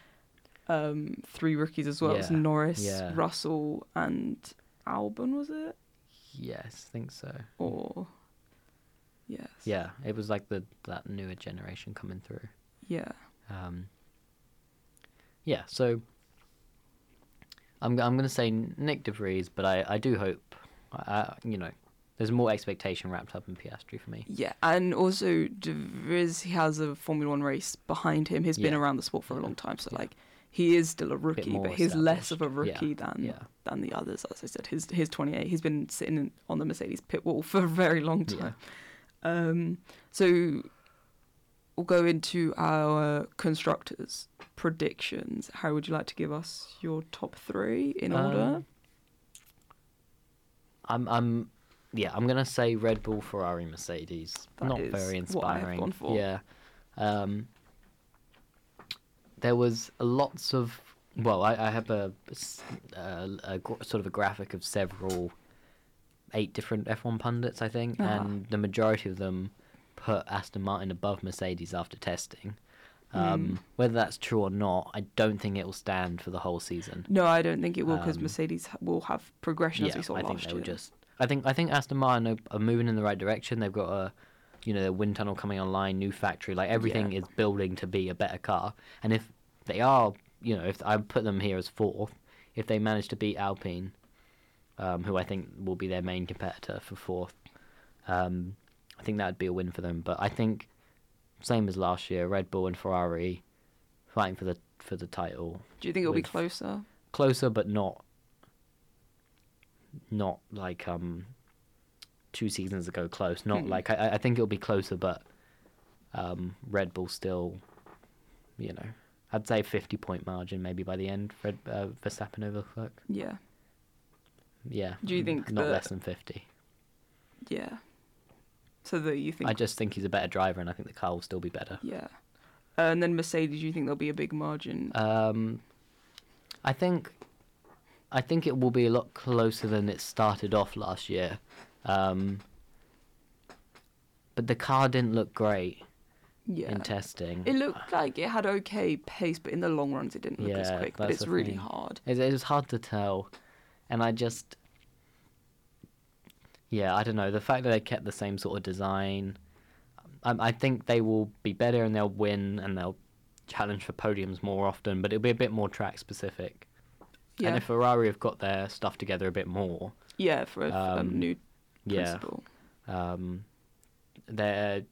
S1: um, three rookies as well. It was Norris. Russell, and Albon, was it?
S2: yes, I think so.
S1: Or yes.
S2: Yeah, it was like the that newer generation coming through.
S1: Yeah.
S2: Um, yeah, so I'm I'm gonna say Nick De Vries, but I, I do hope, I, you know, there's more expectation wrapped up in Piastri for me.
S1: Yeah, and also De Vries, he has a Formula One race behind him. He's been around the sport for a long time, so
S2: Yeah.
S1: like he is still a rookie, but he's less of a rookie
S2: Yeah,
S1: than
S2: yeah.
S1: than the others. As I said, his his 28. He's been sitting on the Mercedes pit wall *laughs* for a very long
S2: Yeah.
S1: time. Um, so we'll go into our constructors predictions. How would you like to give us your top three in order?
S2: Um, I'm I'm yeah, I'm gonna say Red Bull, Ferrari, Mercedes.
S1: That
S2: Not very
S1: what I have
S2: inspiring.
S1: gone for.
S2: Yeah. Um, there was lots of well, I, I have a gr- sort of a graphic of several eight different F1 pundits, I think,
S1: Uh-huh.
S2: and the majority of them put Aston Martin above Mercedes after testing. Um,
S1: Mm.
S2: Whether that's true or not, I don't think it will stand for the whole season.
S1: No, I don't think it will because
S2: Um,
S1: Mercedes will have progression as we saw
S2: I think
S1: last
S2: they
S1: year.
S2: just. I think I think Aston Martin are, moving in the right direction. They've got a, you know, the wind tunnel coming online, new factory. Like everything
S1: Yeah.
S2: is building to be a better car. And if they are, you know, if I put them here as fourth, if they manage to beat Alpine, um, who I think will be their main competitor for fourth, um, I think that would be a win for them. But I think, same as last year, Red Bull and Ferrari, fighting for the for the title
S1: Do you think it'll be closer?
S2: closer but not not like um two seasons ago close not
S1: Hmm.
S2: like I, I think it'll be closer but um red bull still you know i'd say 50 point margin maybe by the end red uh, verstappen over leclerc
S1: Yeah,
S2: yeah
S1: Do you think
S2: not
S1: that-
S2: less than 50
S1: yeah. So that you think?
S2: i just think he's a better driver and i think the car will still be better
S1: Yeah. Uh, and then Mercedes, you think there'll be a big margin?
S2: Um, I think, I think it will be a lot closer than it started off last year. Um, but the car didn't look great
S1: Yeah.
S2: in testing.
S1: It looked like it had okay pace, but in the long runs it didn't look as quick. But it's really
S2: thing.
S1: hard.
S2: It, it was hard to tell, and I just, yeah, I don't know. The fact that they kept the same sort of design, I, I think they will be better and they'll win and they'll challenge for podiums more often. But it'll be a bit more track specific.
S1: Yeah.
S2: And if Ferrari have got their stuff together a bit more,
S1: yeah, for a um,
S2: um,
S1: new
S2: yeah,
S1: principal.
S2: um, their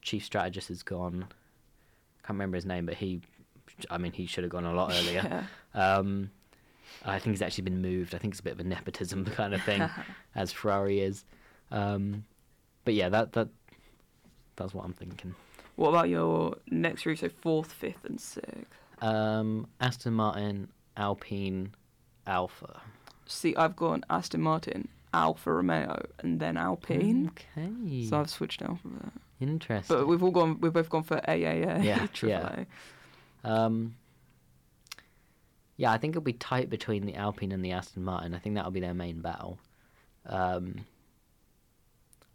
S2: chief strategist is gone. Can't remember his name, but he, I mean, he should have gone a lot *laughs* earlier.
S1: Yeah.
S2: Um, I think he's actually been moved. I think it's a bit of a nepotism *laughs* kind of thing, *laughs* as Ferrari is. Um, but yeah, that that that's what I'm thinking.
S1: What about your next three? So fourth, fifth, and sixth.
S2: Um, Aston Martin, Alpine, Alfa.
S1: See, I've gone Aston Martin, Alfa Romeo, and then Alpine.
S2: Okay.
S1: So I've switched alphabet.
S2: Interesting.
S1: But we've all gone. We've both gone for AAA.
S2: Yeah, *laughs*
S1: Triple
S2: yeah. Um, yeah, I think it'll be tight between the Alpine and the Aston Martin. I think that'll be their main battle. Um,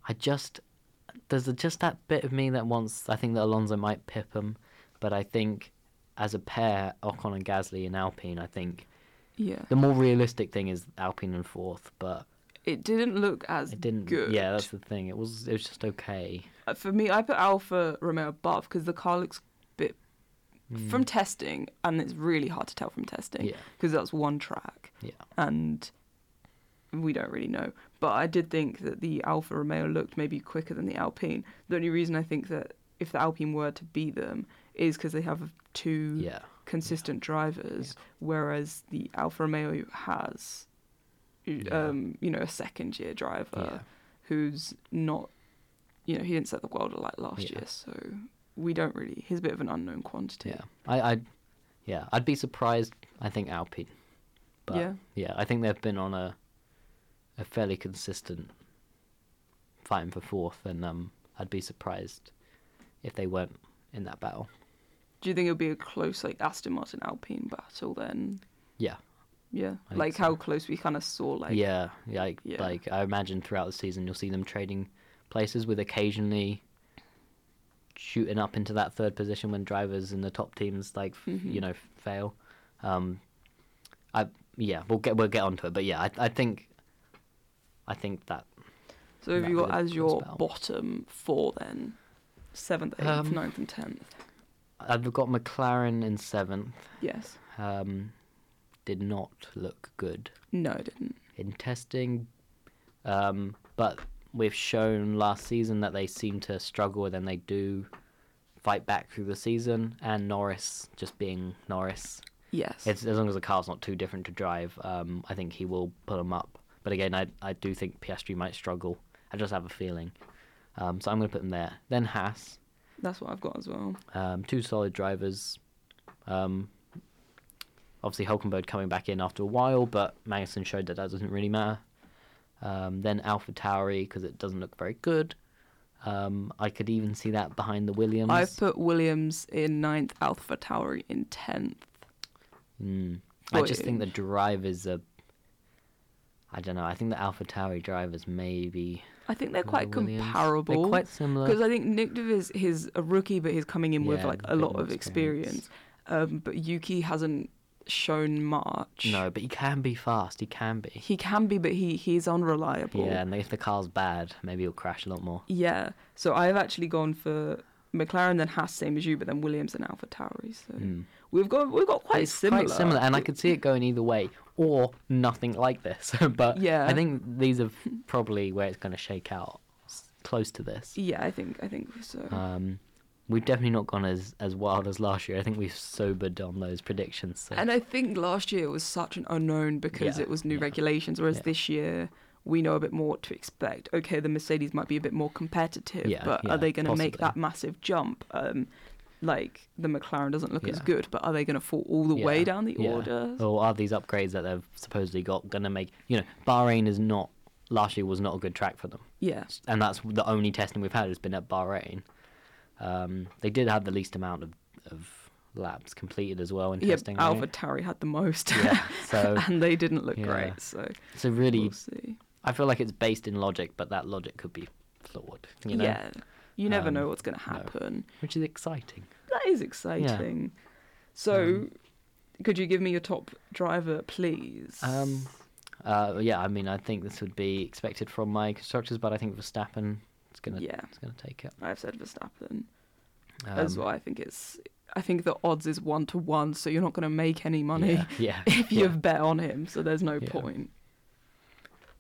S2: I just there's just that bit of me that wants. I think that Alonso might pip them, but I think as a pair, Ocon and Gasly and Alpine, I think
S1: Yeah.
S2: the more realistic thing is Alpine and fourth. But
S1: It didn't look as
S2: it didn't.
S1: good.
S2: Yeah, that's the thing. It was it was just okay.
S1: Uh, For me, I put Alfa Romeo above because the car looks a from testing, and it's really hard to tell from testing
S2: Mm. Yeah.
S1: because that's one track,
S2: Yeah.
S1: and we don't really know. But I did think that the Alfa Romeo looked maybe quicker than the Alpine. The only reason I think that if the Alpine were to beat them is because they have two
S2: Yeah.
S1: consistent drivers, whereas the Alfa Romeo has,
S2: Yeah.
S1: um, you know, a second year driver
S2: Yeah.
S1: who's not, you know, he didn't set the world alight last
S2: Yeah.
S1: year, so we don't really. He's a bit of an unknown quantity.
S2: Yeah, I, I, yeah, I'd be surprised. I think Alpine, but
S1: Yeah.
S2: yeah, I think they've been on a, a fairly consistent fighting for fourth, and um, I'd be surprised if they weren't in that battle.
S1: Do you think it'll be a close like Aston Martin Alpine battle then?
S2: Yeah,
S1: Yeah,
S2: I
S1: like
S2: so.
S1: how close we kind of saw like
S2: yeah, like,
S1: Yeah.
S2: like I imagine throughout the season you'll see them trading places with occasionally shooting up into that third position when drivers in the top teams like f
S1: Mhm.
S2: you know fail. Um, I yeah, we'll get we'll get onto it, but yeah, I I think I think that
S1: So have
S2: That
S1: you got as your bottom four then? Seventh, eighth,
S2: Um,
S1: ninth, and tenth.
S2: I've got McLaren in seventh.
S1: Yes.
S2: Um, did not look good
S1: No, it didn't.
S2: in testing, um, but we've shown last season that they seem to struggle and they do fight back through the season. And Norris, just being Norris,
S1: Yes.
S2: it's, as long as the car's not too different to drive, um, I think he will put them up. But again, I I do think Piastri might struggle. I just have a feeling. Um, so I'm going to put them there. Then Haas.
S1: That's what I've got as well.
S2: Um, two solid drivers. Um, obviously, Hulkenberg coming back in after a while, but Magnussen showed that that doesn't really matter. Um, then Alpha Tauri because it doesn't look very good. Um, I could even see that behind the Williams.
S1: I've put Williams in ninth, Alpha Tauri in tenth.
S2: Mm. I just think the drivers are. I don't know. I think the Alpha Tauri drivers maybe.
S1: I think they're quite
S2: Williams.
S1: comparable.
S2: They're quite similar.
S1: Because I think Nick De Vries, he's a rookie, but he's coming in with like
S2: a
S1: lot of experience. Um, but Yuki hasn't shown much.
S2: No, but he can be fast. He can be.
S1: He can be, but he he's unreliable.
S2: Yeah, and if the car's bad, maybe he'll crash a lot more.
S1: Yeah. So I've actually gone for McLaren, then Haas, same as you, but then Williams and Alpha Tauri. So
S2: Mm.
S1: we've got we've got quite
S2: it's
S1: similar.
S2: quite similar, and I could see it going either way, or nothing like this. *laughs* but
S1: Yeah.
S2: I think these are probably where it's going to shake out, close to this.
S1: Yeah, I think I think so.
S2: Um, we've definitely not gone as as wild as last year. I think we've sobered on those predictions. So.
S1: And I think last year was such an unknown because
S2: Yeah,
S1: it was new
S2: yeah.
S1: regulations, whereas
S2: Yeah.
S1: this year we know a bit more what to expect. Okay, the Mercedes might be a bit more competitive,
S2: Yeah,
S1: but
S2: yeah,
S1: are they going to make that massive jump? Um, like the McLaren doesn't look as good, but are they going to fall all the way down the
S2: yeah.
S1: order?
S2: Or are these upgrades that they've supposedly got going to make? You know, Bahrain is not. Last year was not a good track for them.
S1: Yeah,
S2: and that's the only testing we've had has been at Bahrain. Um, they did have the least amount of, of laps completed as well in
S1: yeah.
S2: testing.
S1: Alpha
S2: right?
S1: Tauri had the most,
S2: Yeah, *laughs* so
S1: and they didn't look
S2: Yeah.
S1: great. So
S2: so really,
S1: we'll see.
S2: I feel like it's based in logic, but that logic could be flawed. You know?
S1: Yeah, you never
S2: Um,
S1: know what's going to
S2: no.
S1: happen.
S2: which is exciting.
S1: That is exciting. So,
S2: Um,
S1: could you give me your top driver, please?
S2: Um, uh, yeah, I mean, I think this would be expected from my constructors, but I think Verstappen is gonna
S1: Yeah.
S2: is gonna take it.
S1: I've said Verstappen as
S2: Um,
S1: well. I think it's. I think the odds is one to one, so you're not going to make any money *laughs*
S2: Yeah, yeah. *laughs*
S1: if
S2: yeah.
S1: you've bet on him. So there's no point.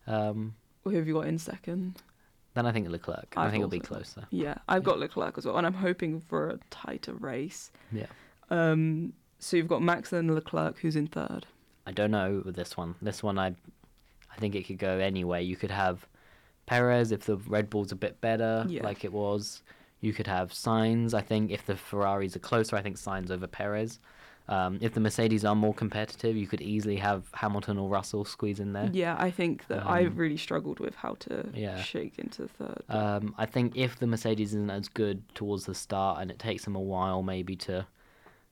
S2: Um,
S1: Who have you got in second?
S2: then I think Leclerc. I
S1: I've
S2: think it'll be closer.
S1: Yeah, I've got Leclerc as well, and I'm hoping for a tighter race.
S2: Yeah.
S1: Um, so you've got Max and Leclerc, who's in third.
S2: I don't know with this one. This one, I, I think it could go any way. You could have Perez if the Red Bull's a bit better,
S1: Yeah.
S2: like it was. You could have Sainz. I think if the Ferraris are closer, I think Sainz over Perez. Um, if the Mercedes are more competitive, you could easily have Hamilton or Russell squeeze in there.
S1: Yeah, I think that I've
S2: Um,
S1: really struggled with how to
S2: yeah.
S1: shake into third.
S2: Um, I think if the Mercedes isn't as good towards the start and it takes them a while maybe to,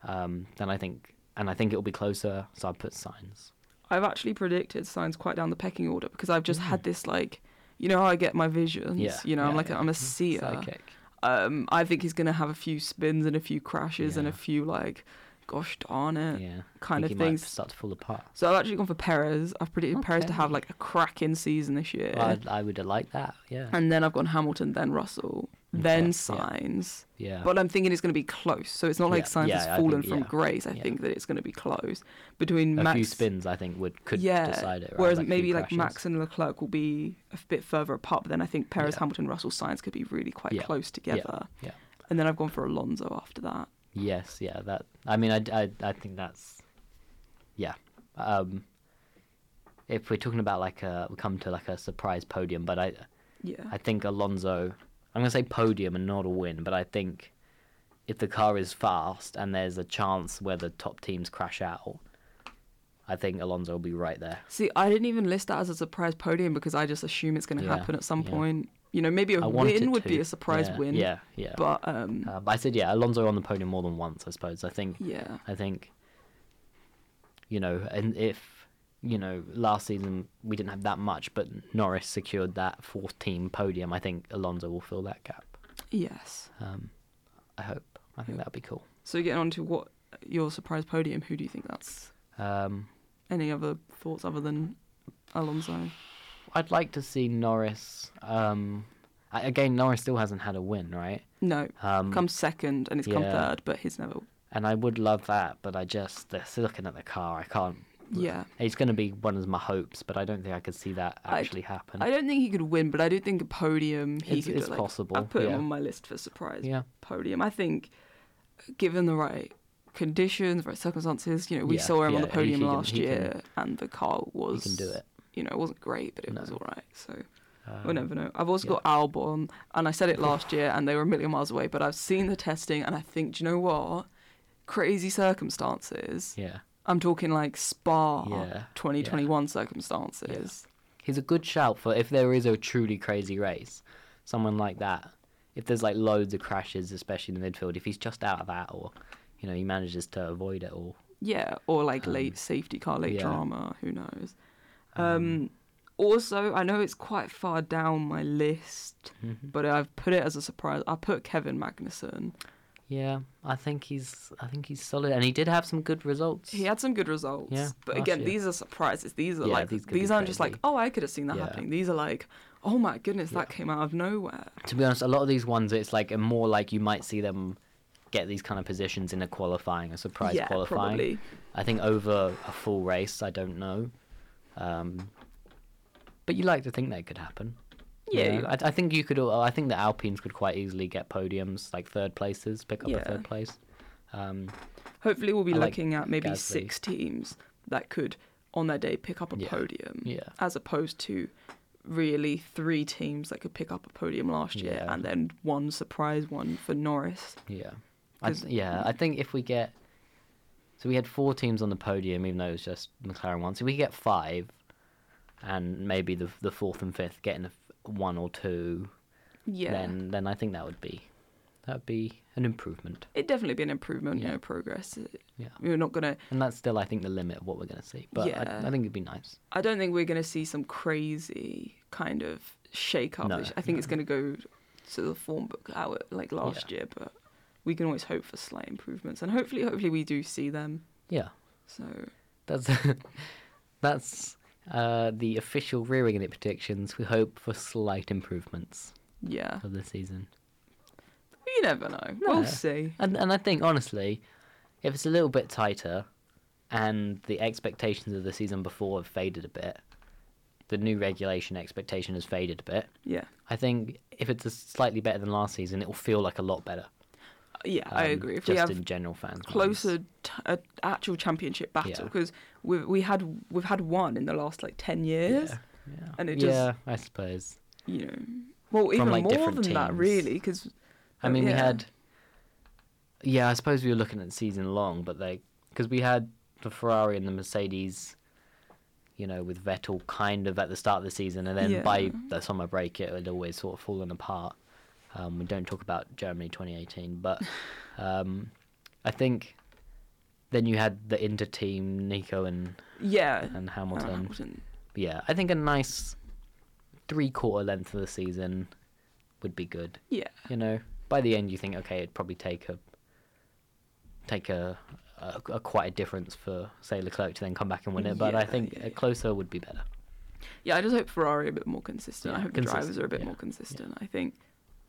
S2: um, then I think, and I think it'll be closer. So I'd put Sainz.
S1: I've actually predicted Sainz quite down the pecking order because I've just had this like, you know how I get my visions.
S2: Yeah,
S1: You know, I'm like
S2: yeah.
S1: I'm a seer.
S2: Psychic.
S1: Um, I think he's gonna have a few spins and a few crashes and a few like, gosh darn it,
S2: Yeah.
S1: kind of things.
S2: start to fall apart.
S1: So I've actually gone for Perez. I've predicted Perez to have like a cracking season this year.
S2: Well, I would have liked that. Yeah.
S1: And then I've gone Hamilton, then Russell,
S2: Okay,
S1: then
S2: yeah.
S1: Sainz.
S2: Yeah.
S1: But I'm thinking it's going to be close. So it's not like
S2: Yeah,
S1: Sainz
S2: yeah,
S1: has fallen
S2: think-
S1: from
S2: yeah,
S1: grace. I
S2: yeah.
S1: think that it's going to be close between
S2: a
S1: Max.
S2: few spins, I think, would could
S1: yeah.
S2: decide it. Right?
S1: Whereas
S2: like
S1: maybe like. Max and Leclerc will be a bit further apart. But then I think Perez,
S2: Yeah.
S1: Hamilton, Russell, Sainz could be really quite
S2: Yeah,
S1: close together.
S2: yeah.
S1: And then I've gone for Alonso after that.
S2: Yes. Yeah. That. I mean, I, I, I think that's. Yeah. Um. If we're talking about like a, we come to like a surprise podium, but I,
S1: Yeah.
S2: I think Alonso. I'm gonna say podium and not a win, but I think if the car is fast and there's a chance where the top teams crash out, I think Alonso will be right there.
S1: See, I didn't even list that as a surprise podium because I just assume it's going to
S2: Yeah,
S1: happen at some
S2: yeah.
S1: point. You know, maybe a win would be a surprise
S2: Yeah,
S1: win.
S2: Yeah, yeah.
S1: But um,
S2: Uh, but I said, yeah, Alonso on the podium more than once, I suppose. I think,
S1: yeah,
S2: I think, you know, and if, you know, last season we didn't have that much, but Norris secured that fourth team podium, I think Alonso will fill that gap.
S1: yes.
S2: Um, I hope. I think that'd be cool.
S1: So getting on to what your surprise podium, who do you think that's?
S2: Um,
S1: Any other thoughts other than Alonso?
S2: I'd like to see Norris. Um, I- again, Norris still hasn't had a win, right?
S1: No,
S2: Um,
S1: come second and it's come third, but he's never.
S2: and I would love that, but I just just looking at the car, I can't.
S1: Yeah,
S2: It's going to be one of my hopes, but I don't think I could see that
S1: I'd-
S2: actually happen.
S1: I don't think he could win, but I do think a podium he
S2: It's-
S1: could.
S2: it's
S1: like,
S2: possible,
S1: I've put him on my list for surprise
S2: yeah,
S1: podium. I think, given the right conditions, right circumstances, you know, we
S2: Yeah,
S1: saw him on the podium
S2: he can-
S1: last
S2: can-
S1: year, and the car was.
S2: he can do it.
S1: You know, it wasn't great, but it was all right. So
S2: Um,
S1: we'll never know. I've also
S2: yeah.
S1: got Albon, and I said it *laughs* last year, and they were a million miles away. But I've seen the testing, and I think, do you know what? Crazy circumstances.
S2: Yeah,
S1: I'm talking like Spa,
S2: Yeah,
S1: 2021 circumstances.
S2: he's a good shout for if there is a truly crazy race, someone like that. If there's like loads of crashes, especially in the midfield, if he's just out of that, or you know he manages to avoid it all.
S1: Yeah, or like
S2: Um,
S1: late safety car, late
S2: yeah.
S1: drama. Who knows? Um, also, I know it's quite far down my list,
S2: Mhm.
S1: but I've put it as a surprise. I put Kevin Magnussen.
S2: Yeah, I think he's I think he's solid, and he did have some good results.
S1: He had some good results.
S2: Yeah,
S1: but again,
S2: year.
S1: these are surprises. These are
S2: Yeah,
S1: like
S2: these
S1: these, aren't just like oh I could have seen that
S2: Yeah.
S1: happening. These are like oh my goodness that came out of nowhere.
S2: to be honest, a lot of these ones, it's like more like you might see them get these kind of positions in a qualifying, a surprise
S1: yeah,
S2: qualifying.
S1: probably.
S2: I think over a full race, I don't know. Um, but you like to think that could happen. You
S1: Yeah,
S2: know? I, I think you could. I think the Alpines could quite easily get podiums, like third places, pick up
S1: Yeah.
S2: a third place. Um,
S1: Hopefully, we'll be
S2: I like
S1: looking at maybe
S2: Gasly.
S1: six teams that could, on their day, pick up a
S2: Yeah.
S1: podium,
S2: Yeah.
S1: as opposed to really three teams that could pick up a podium last year,
S2: Yeah.
S1: and then one surprise one for Norris.
S2: yeah, I, th- yeah. I think if we get, so we had four teams on the podium, even though it was just McLaren one. So we get five, and maybe the the fourth and fifth getting a one or two,
S1: Yeah,
S2: then then I think that would be that'd be an improvement.
S1: It'd definitely be an improvement, you
S2: Yeah.
S1: know, progress.
S2: Yeah.
S1: We're not gonna.
S2: And that's still, I think, the limit of what we're going to see. But
S1: Yeah.
S2: I, I think it'd be nice.
S1: I don't think we're gonna see some crazy kind of shake up.
S2: No,
S1: I think it's gonna go to the form book out like last year, but we can always hope for slight improvements, and hopefully, hopefully, we do see them.
S2: Yeah.
S1: So
S2: That's *laughs* that's uh, the official Rear Winging It predictions. We hope for slight improvements
S1: yeah,
S2: of the season.
S1: you never know.
S2: No.
S1: We'll see.
S2: And and I think honestly, if it's a little bit tighter, and the expectations of the season before have faded a bit, the new regulation expectation has faded a bit.
S1: Yeah,
S2: I think if it's a slightly better than last season, it will feel like a lot better.
S1: Yeah, I
S2: um,
S1: agree. If
S2: just
S1: we have
S2: in general fans.
S1: closer t- a actual championship battle
S2: Yeah.
S1: because we we had we've had one in the last like ten years,
S2: Yeah. Yeah.
S1: and it just-
S2: yeah, I suppose.
S1: you know. Well, even
S2: like,
S1: more than that, really, because
S2: I mean, we had. Yeah, I suppose we were looking at season long, but they because we had the Ferrari and the Mercedes, you know, with Vettel kind of at the start of the season, and then by the summer break, it had always sort of fallen apart. Um, we don't talk about Germany 2018, but um, I think then you had the inter team Nico and
S1: yeah,
S2: and Hamilton.
S1: Hamilton.
S2: Yeah, I think a nice three quarter length of the season would be good.
S1: Yeah,
S2: You know, by the end you think okay, it'd probably take a take a, a, a quite a difference for say Leclerc to then come back and win it. But I think
S1: yeah,
S2: a
S1: yeah.
S2: closer would be better.
S1: yeah. I just hope Ferrari are a bit more consistent. I
S2: Yeah,
S1: hope the drivers are a bit more
S2: yeah,
S1: consistent. I think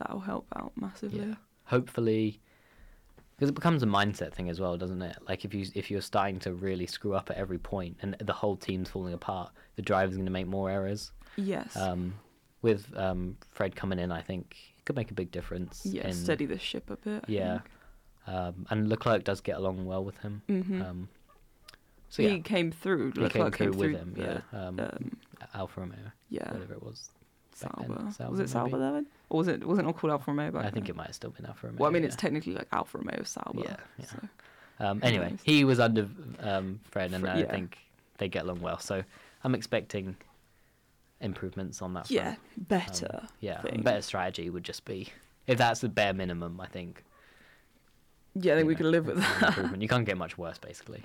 S1: that'll help out massively.
S2: Yeah. Hopefully, because it becomes a mindset thing as well, doesn't it? Like if you if you're starting to really screw up at every point and the whole team's falling apart, the driver's going to make more errors.
S1: Yes.
S2: Um, with um, Fred coming in, I think it could make a big difference.
S1: yeah,
S2: in,
S1: steady the ship a bit. I
S2: Yeah. Um, and Leclerc does get along well with him.
S1: Mm-hmm.
S2: Um, so
S1: he came through.
S2: he
S1: Leclerc
S2: came through with
S1: through
S2: him.
S1: the,
S2: Yeah, um,
S1: um,
S2: Alfa Romeo,
S1: yeah.
S2: whatever it was.
S1: Sauber.
S2: Sauber,
S1: was it Sauber
S2: maybe?
S1: then? Or was it wasn't all called Alfa Romeo back
S2: I think it might have still been Alfa Romeo.
S1: Well, I mean,
S2: yeah.
S1: it's technically like Alfa Romeo Sauber.
S2: Yeah, yeah.
S1: So.
S2: Um, anyway, he was under um, Fred, and I
S1: yeah.
S2: think they get along well. So I'm expecting improvements on that. front.
S1: Yeah, better.
S2: Um, yeah,
S1: thing.
S2: better strategy would just be if that's the bare minimum. I think.
S1: Yeah, I think we
S2: know,
S1: can live with that.
S2: improvement. You can't get much worse, basically.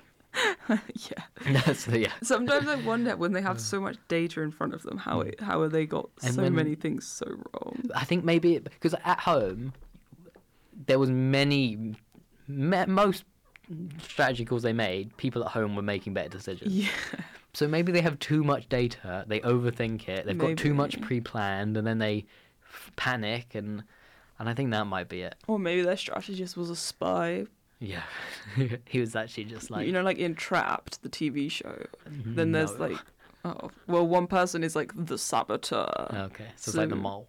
S2: *laughs*
S1: yeah.
S2: That's yeah. *laughs*
S1: Sometimes I wonder when they have uh. so much data in front of them, how mm. it, how have they got
S2: And
S1: so
S2: when-
S1: many things so wrong?
S2: I think maybe because at home there was many, most strategy calls they made. People at home were making better decisions.
S1: Yeah,
S2: So maybe they have too much data. They overthink it. They've got too much pre-planned, and then they f- panic, and and I think that might be it.
S1: or maybe their strategist was a spy.
S2: Yeah, *laughs* he was actually just like
S1: you know, like Entrapped, the TV show. Then there's
S2: no.
S1: like, oh, well, one person is like the saboteur.
S2: okay, so, it's like the mole.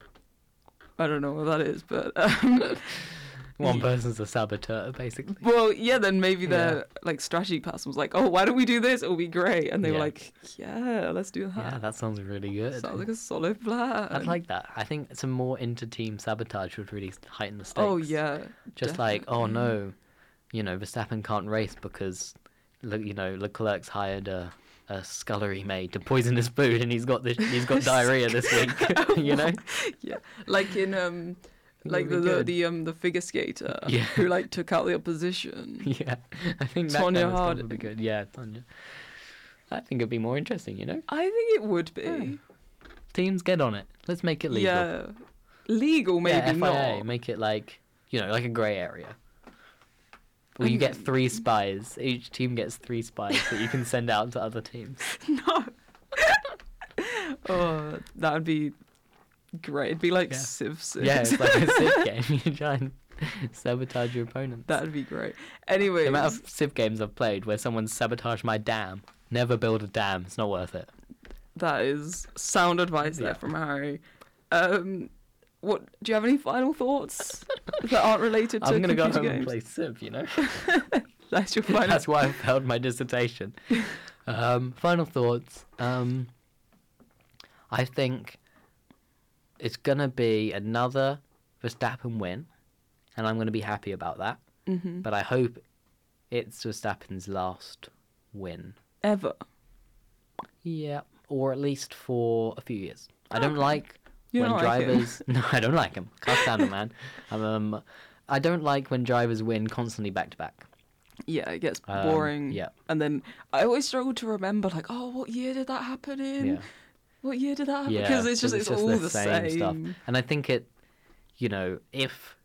S1: I don't know what that is, but um, *laughs*
S2: One person's a saboteur, basically.
S1: well, yeah. Then maybe
S2: Yeah.
S1: like strategy person was like, oh, why don't we do this? It'll be great. And they were like, yeah, let's do that.
S2: Yeah, that sounds really good.
S1: Sounds like a solid plan.
S2: I'd like that. I think some more inter-team sabotage would really heighten the stakes.
S1: Oh yeah.
S2: just like oh no you know Verstappen can't race because you know Leclerc's hired a, a scullery maid to poison his food and he's got this he's got *laughs* diarrhea this week *laughs* *laughs* you know?
S1: Yeah, like in um, like the, the the um the figure skater
S2: Yeah.
S1: who like took out the opposition.
S2: yeah I think that
S1: Tonya
S2: kind of would be good. Yeah Tonya. I think it'd be more interesting you know?
S1: I think it would be.
S2: Yeah. teams get on it. Let's make it legal.
S1: Yeah, legal maybe
S2: yeah, FIA,
S1: not.
S2: make it like you know like a grey area where you get three *laughs* spies each team gets three spies that you can send out to other teams *laughs*
S1: no. oh, that would be great. It'd be like
S2: Yeah.
S1: Civ Six.
S2: yeah it's like a Civ *laughs* game you try and sabotage your opponents
S1: That'd be great. Anyway,
S2: The amount of Civ games I've played where someone sabotaged my dam. Never build a dam. It's not worth it.
S1: that is sound advice there from Harry. Um, what do you have any final thoughts *laughs* that aren't related to
S2: I'm gonna go
S1: computer
S2: home and play Civ. You know. *laughs*
S1: That's your final.
S2: That's why I failed my dissertation. *laughs* Um, final thoughts. Um, I think it's gonna be another Verstappen win, and I'm gonna be happy about that.
S1: hmm
S2: But I hope it's Verstappen's last win.
S1: Ever.
S2: Yeah, or at least for a few years. I don't
S1: Okay.
S2: like
S1: You
S2: when
S1: don't like
S2: drivers. *laughs* no, I don't like him. Can't stand him, man. Um, I don't like when drivers win constantly back to back.
S1: Yeah, it gets
S2: Um,
S1: boring.
S2: yeah.
S1: And then I always struggle to remember, like, oh, what year did that happen in?
S2: Yeah.
S1: What year did that happen?
S2: Yeah,
S1: Because it's just it's, all the, same.
S2: stuff. And I think it, you know, if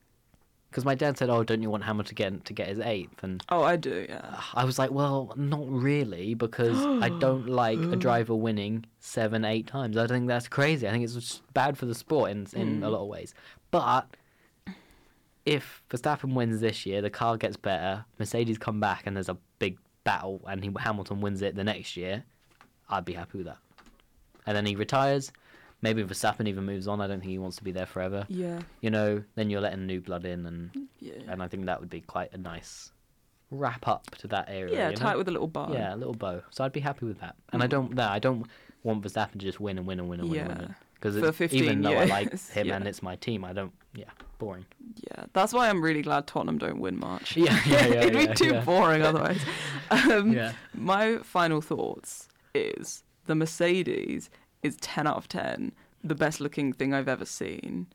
S2: because my dad said, "Oh, don't you want Hamilton to get to get his eighth? And
S1: Oh, I do. Yeah.
S2: I was like, "Well, not really, because I *gasps* don't like a mm. driver winning seven, eight times. I think that's crazy. I think it's just bad for the sport in in mm. a lot of ways. But if Verstappen wins this year, the car gets better, Mercedes come back, and there's a big battle, and he, Hamilton wins it the next year, I'd be happy with that. And then he retires. Maybe Verstappen even moves on. I don't think he wants to be there forever.
S1: Yeah.
S2: You know, then you're letting new blood in, and
S1: Yeah.
S2: and I think that would be quite a nice wrap up to that area.
S1: yeah,
S2: you
S1: tie
S2: know?
S1: it with a little bow.
S2: Yeah, a little bow. So I'd be happy with that. And I don't, no, I don't want Verstappen to just win and win and win and win and
S1: Yeah.
S2: win. Because
S1: For 15
S2: even though I like
S1: years, *laughs*
S2: him and it's my team, I don't. Yeah, boring.
S1: Yeah, that's why I'm really glad Tottenham don't win much. *laughs*
S2: Yeah, yeah, yeah, *laughs*
S1: It'd be
S2: yeah,
S1: too
S2: yeah.
S1: boring otherwise. Um,
S2: Yeah.
S1: My final thoughts is the Mercedes is 10 out of 10, the best looking thing I've ever seen.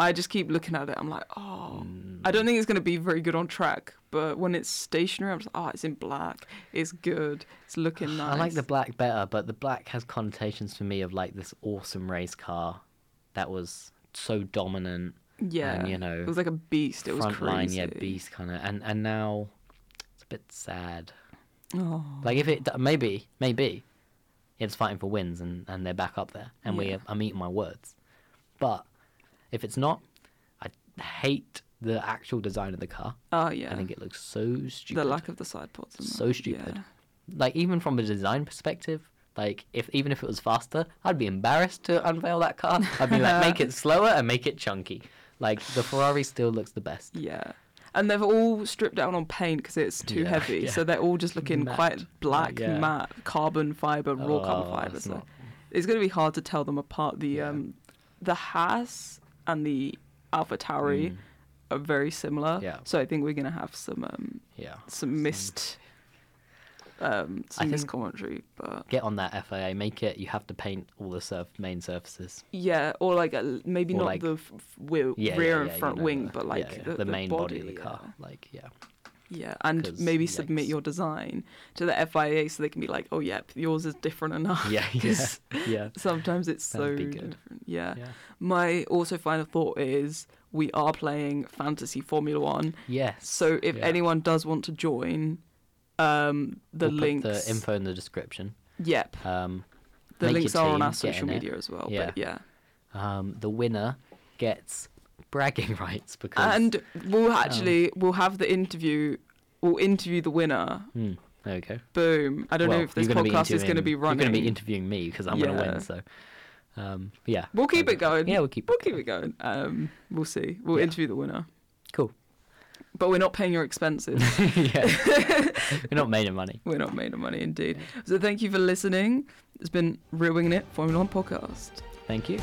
S1: I just keep looking at it. I'm like, oh, I don't think it's going to be very good on track, but when it's stationary, I'm just, oh, it's in black. It's good. It's looking nice. *sighs*
S2: I like the black better, but the black has connotations for me of like this awesome race car that was so dominant.
S1: yeah,
S2: and, you know,
S1: it was like a beast. It was
S2: front line, yeah, beast kind of. And and now it's a bit sad.
S1: Oh,
S2: Like if it maybe maybe it's fighting for wins and and they're back up there and we
S1: Yeah.
S2: I'm eating my words, but if it's not, I hate the actual design of the car.
S1: oh yeah.
S2: I think it looks so stupid.
S1: the lack of the side pods.
S2: so stupid.
S1: yeah.
S2: Like even from a design perspective, like if even if it was faster, I'd be embarrassed to unveil that car. I'd be like, *laughs* make it slower and make it chunky. Like the Ferrari still looks the best.
S1: Yeah. And they've all stripped down on paint because it's too
S2: Yeah,
S1: heavy.
S2: yeah.
S1: So they're all just looking
S2: Matte.
S1: quite black,
S2: Yeah.
S1: matte, carbon fiber, raw carbon
S2: Oh,
S1: fiber. So
S2: not-
S1: it's going to be hard to tell them apart. The um, the Haas and the Alpha Tauri
S2: Mm.
S1: are very similar.
S2: Yeah.
S1: So I think we're going to have some um,
S2: Yeah.
S1: some missed um, some
S2: think-
S1: commentary, but
S2: Get on that FIA. Make it. You have to paint all the surf main surfaces.
S1: yeah, or like a, maybe
S2: Or
S1: not
S2: like-
S1: the f- wheel,
S2: Yeah,
S1: rear
S2: yeah,
S1: and
S2: yeah, you
S1: front
S2: know
S1: wing, but like the,
S2: the, main body, of the car. Like yeah.
S1: Yeah, and maybe submit your design to the FIA so they can be like, oh, yep, yours is different enough. *laughs*
S2: Yeah. Yeah. yeah. *laughs*
S1: Sometimes it's so
S2: That'd good.
S1: different. Yeah.
S2: Yeah.
S1: My also final thought is we are playing Fantasy Formula One.
S2: Yes.
S1: So if
S2: Yeah.
S1: anyone does want to join, um, the
S2: We'll
S1: links.
S2: the info in the description.
S1: Yep.
S2: Um,
S1: The links are on our social
S2: in it.
S1: media as well.
S2: Yeah.
S1: But yeah.
S2: um, the winner gets bragging *laughs* rights because
S1: And we'll actually we'll have the interview. We'll interview the winner.
S2: Hmm, there we go.
S1: Boom. I don't
S2: well,
S1: know if this
S2: gonna
S1: podcast is going to be running.
S2: You're going to be interviewing me because I'm going to win. So, um, yeah.
S1: We'll keep it going.
S2: Yeah, we'll keep.
S1: We'll
S2: it
S1: keep
S2: going.
S1: it going. Um, we'll see. We'll
S2: Yeah.
S1: interview the winner.
S2: Cool.
S1: But we're not paying your expenses. *laughs*
S2: yeah. *laughs* We're not made of money.
S1: we're not made of money, indeed. So thank you for listening. It's been Rear Winging It Formula One podcast.
S2: Thank you.